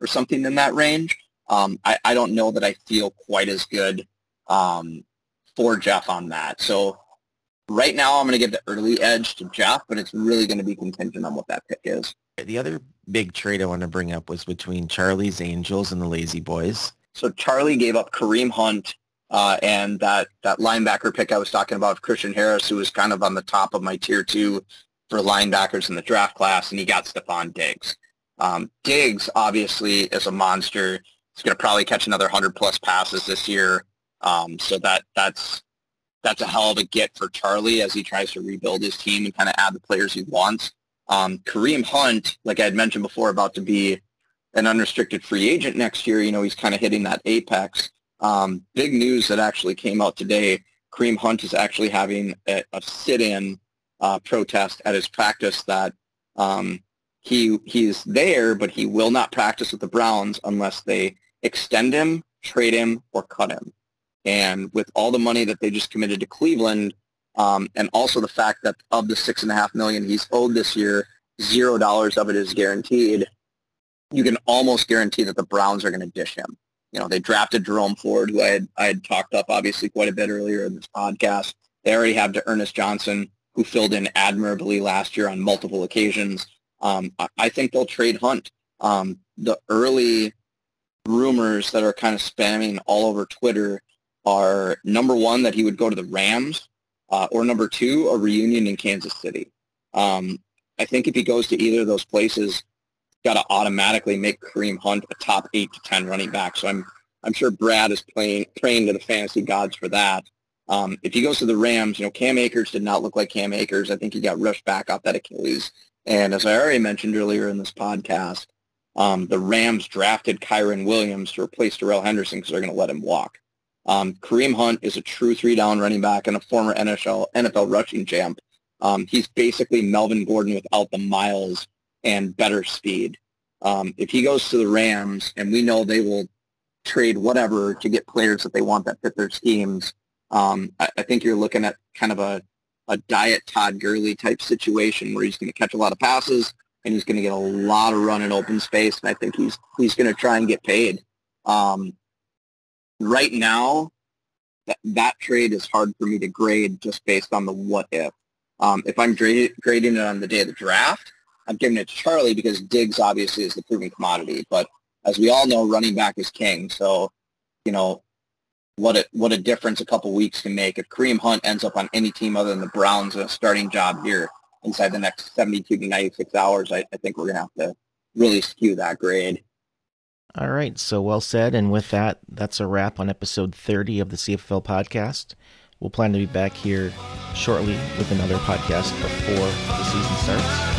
or something in that range, um, I, I don't know that I feel quite as good um, for Jeff on that. So right now I'm going to give the early edge to Jeff, but it's really going to be contingent on what that pick is. The other big trade I want to bring up was between Charlie's Angels and the Lazy Boys. So Charlie gave up Kareem Hunt uh, and that, that linebacker pick I was talking about, Christian Harris, who was kind of on the top of my tier two for linebackers in the draft class, and he got Stefon Diggs. Um, Diggs, obviously, is a monster. He's going to probably catch another 100-plus passes this year. Um, so that that's that's a hell of a get for Charlie as he tries to rebuild his team and kind of add the players he wants. Um, Kareem Hunt, like I had mentioned before, about to be an unrestricted free agent next year. You know, he's kind of hitting that apex. Um, big news that actually came out today. Kareem Hunt is actually having a, a sit-in uh, protest at his practice that um, he he's there, but he will not practice with the Browns unless they extend him, trade him, or cut him. And with all the money that they just committed to Cleveland, um, and also the fact that of the six and a half million he's owed this year, zero dollars of it is guaranteed. You can almost guarantee that the Browns are going to dish him. You know, they drafted Jerome Ford, who I had, I had talked up obviously quite a bit earlier in this podcast. They already have D'Ernest Johnson, who filled in admirably last year on multiple occasions. Um, I, I, think they'll trade Hunt. Um, the early rumors that are kind of spamming all over Twitter are number one that he would go to the Rams, uh, or number two a reunion in Kansas City. Um, I think if he goes to either of those places, got to automatically make Kareem Hunt a top eight to ten running back. So I'm I'm sure Brad is playing praying to the fantasy gods for that. Um, if he goes to the Rams, you know Cam Akers did not look like Cam Akers. I think he got rushed back off that Achilles. And as I already mentioned earlier in this podcast, um, the Rams drafted Kyren Williams to replace Darrell Henderson because they're going to let him walk. Um, Kareem Hunt is a true three-down running back and a former NFL NFL rushing champ. Um, he's basically Melvin Gordon without the miles and better speed. Um, if he goes to the Rams, and we know they will trade whatever to get players that they want that fit their schemes, um, I, I, think you're looking at kind of a, a diet Todd Gurley type situation where he's going to catch a lot of passes and he's going to get a lot of run in open space, and I think he's he's going to try and get paid. Um, right now, that, that trade is hard for me to grade just based on the what if. Um, if I'm grading it on the day of the draft, I'm giving it to Charlie because Diggs obviously is the proven commodity. But as we all know, running back is king. So, you know, what a what a difference a couple weeks can make. If Kareem Hunt ends up on any team other than the Browns a starting job here inside the next 72 to 96 hours, I, I think we're gonna have to really skew that grade. All right, so well said. And with that, that's a wrap on episode 30 of the CFL podcast. We'll plan to be back here shortly with another podcast before the season starts.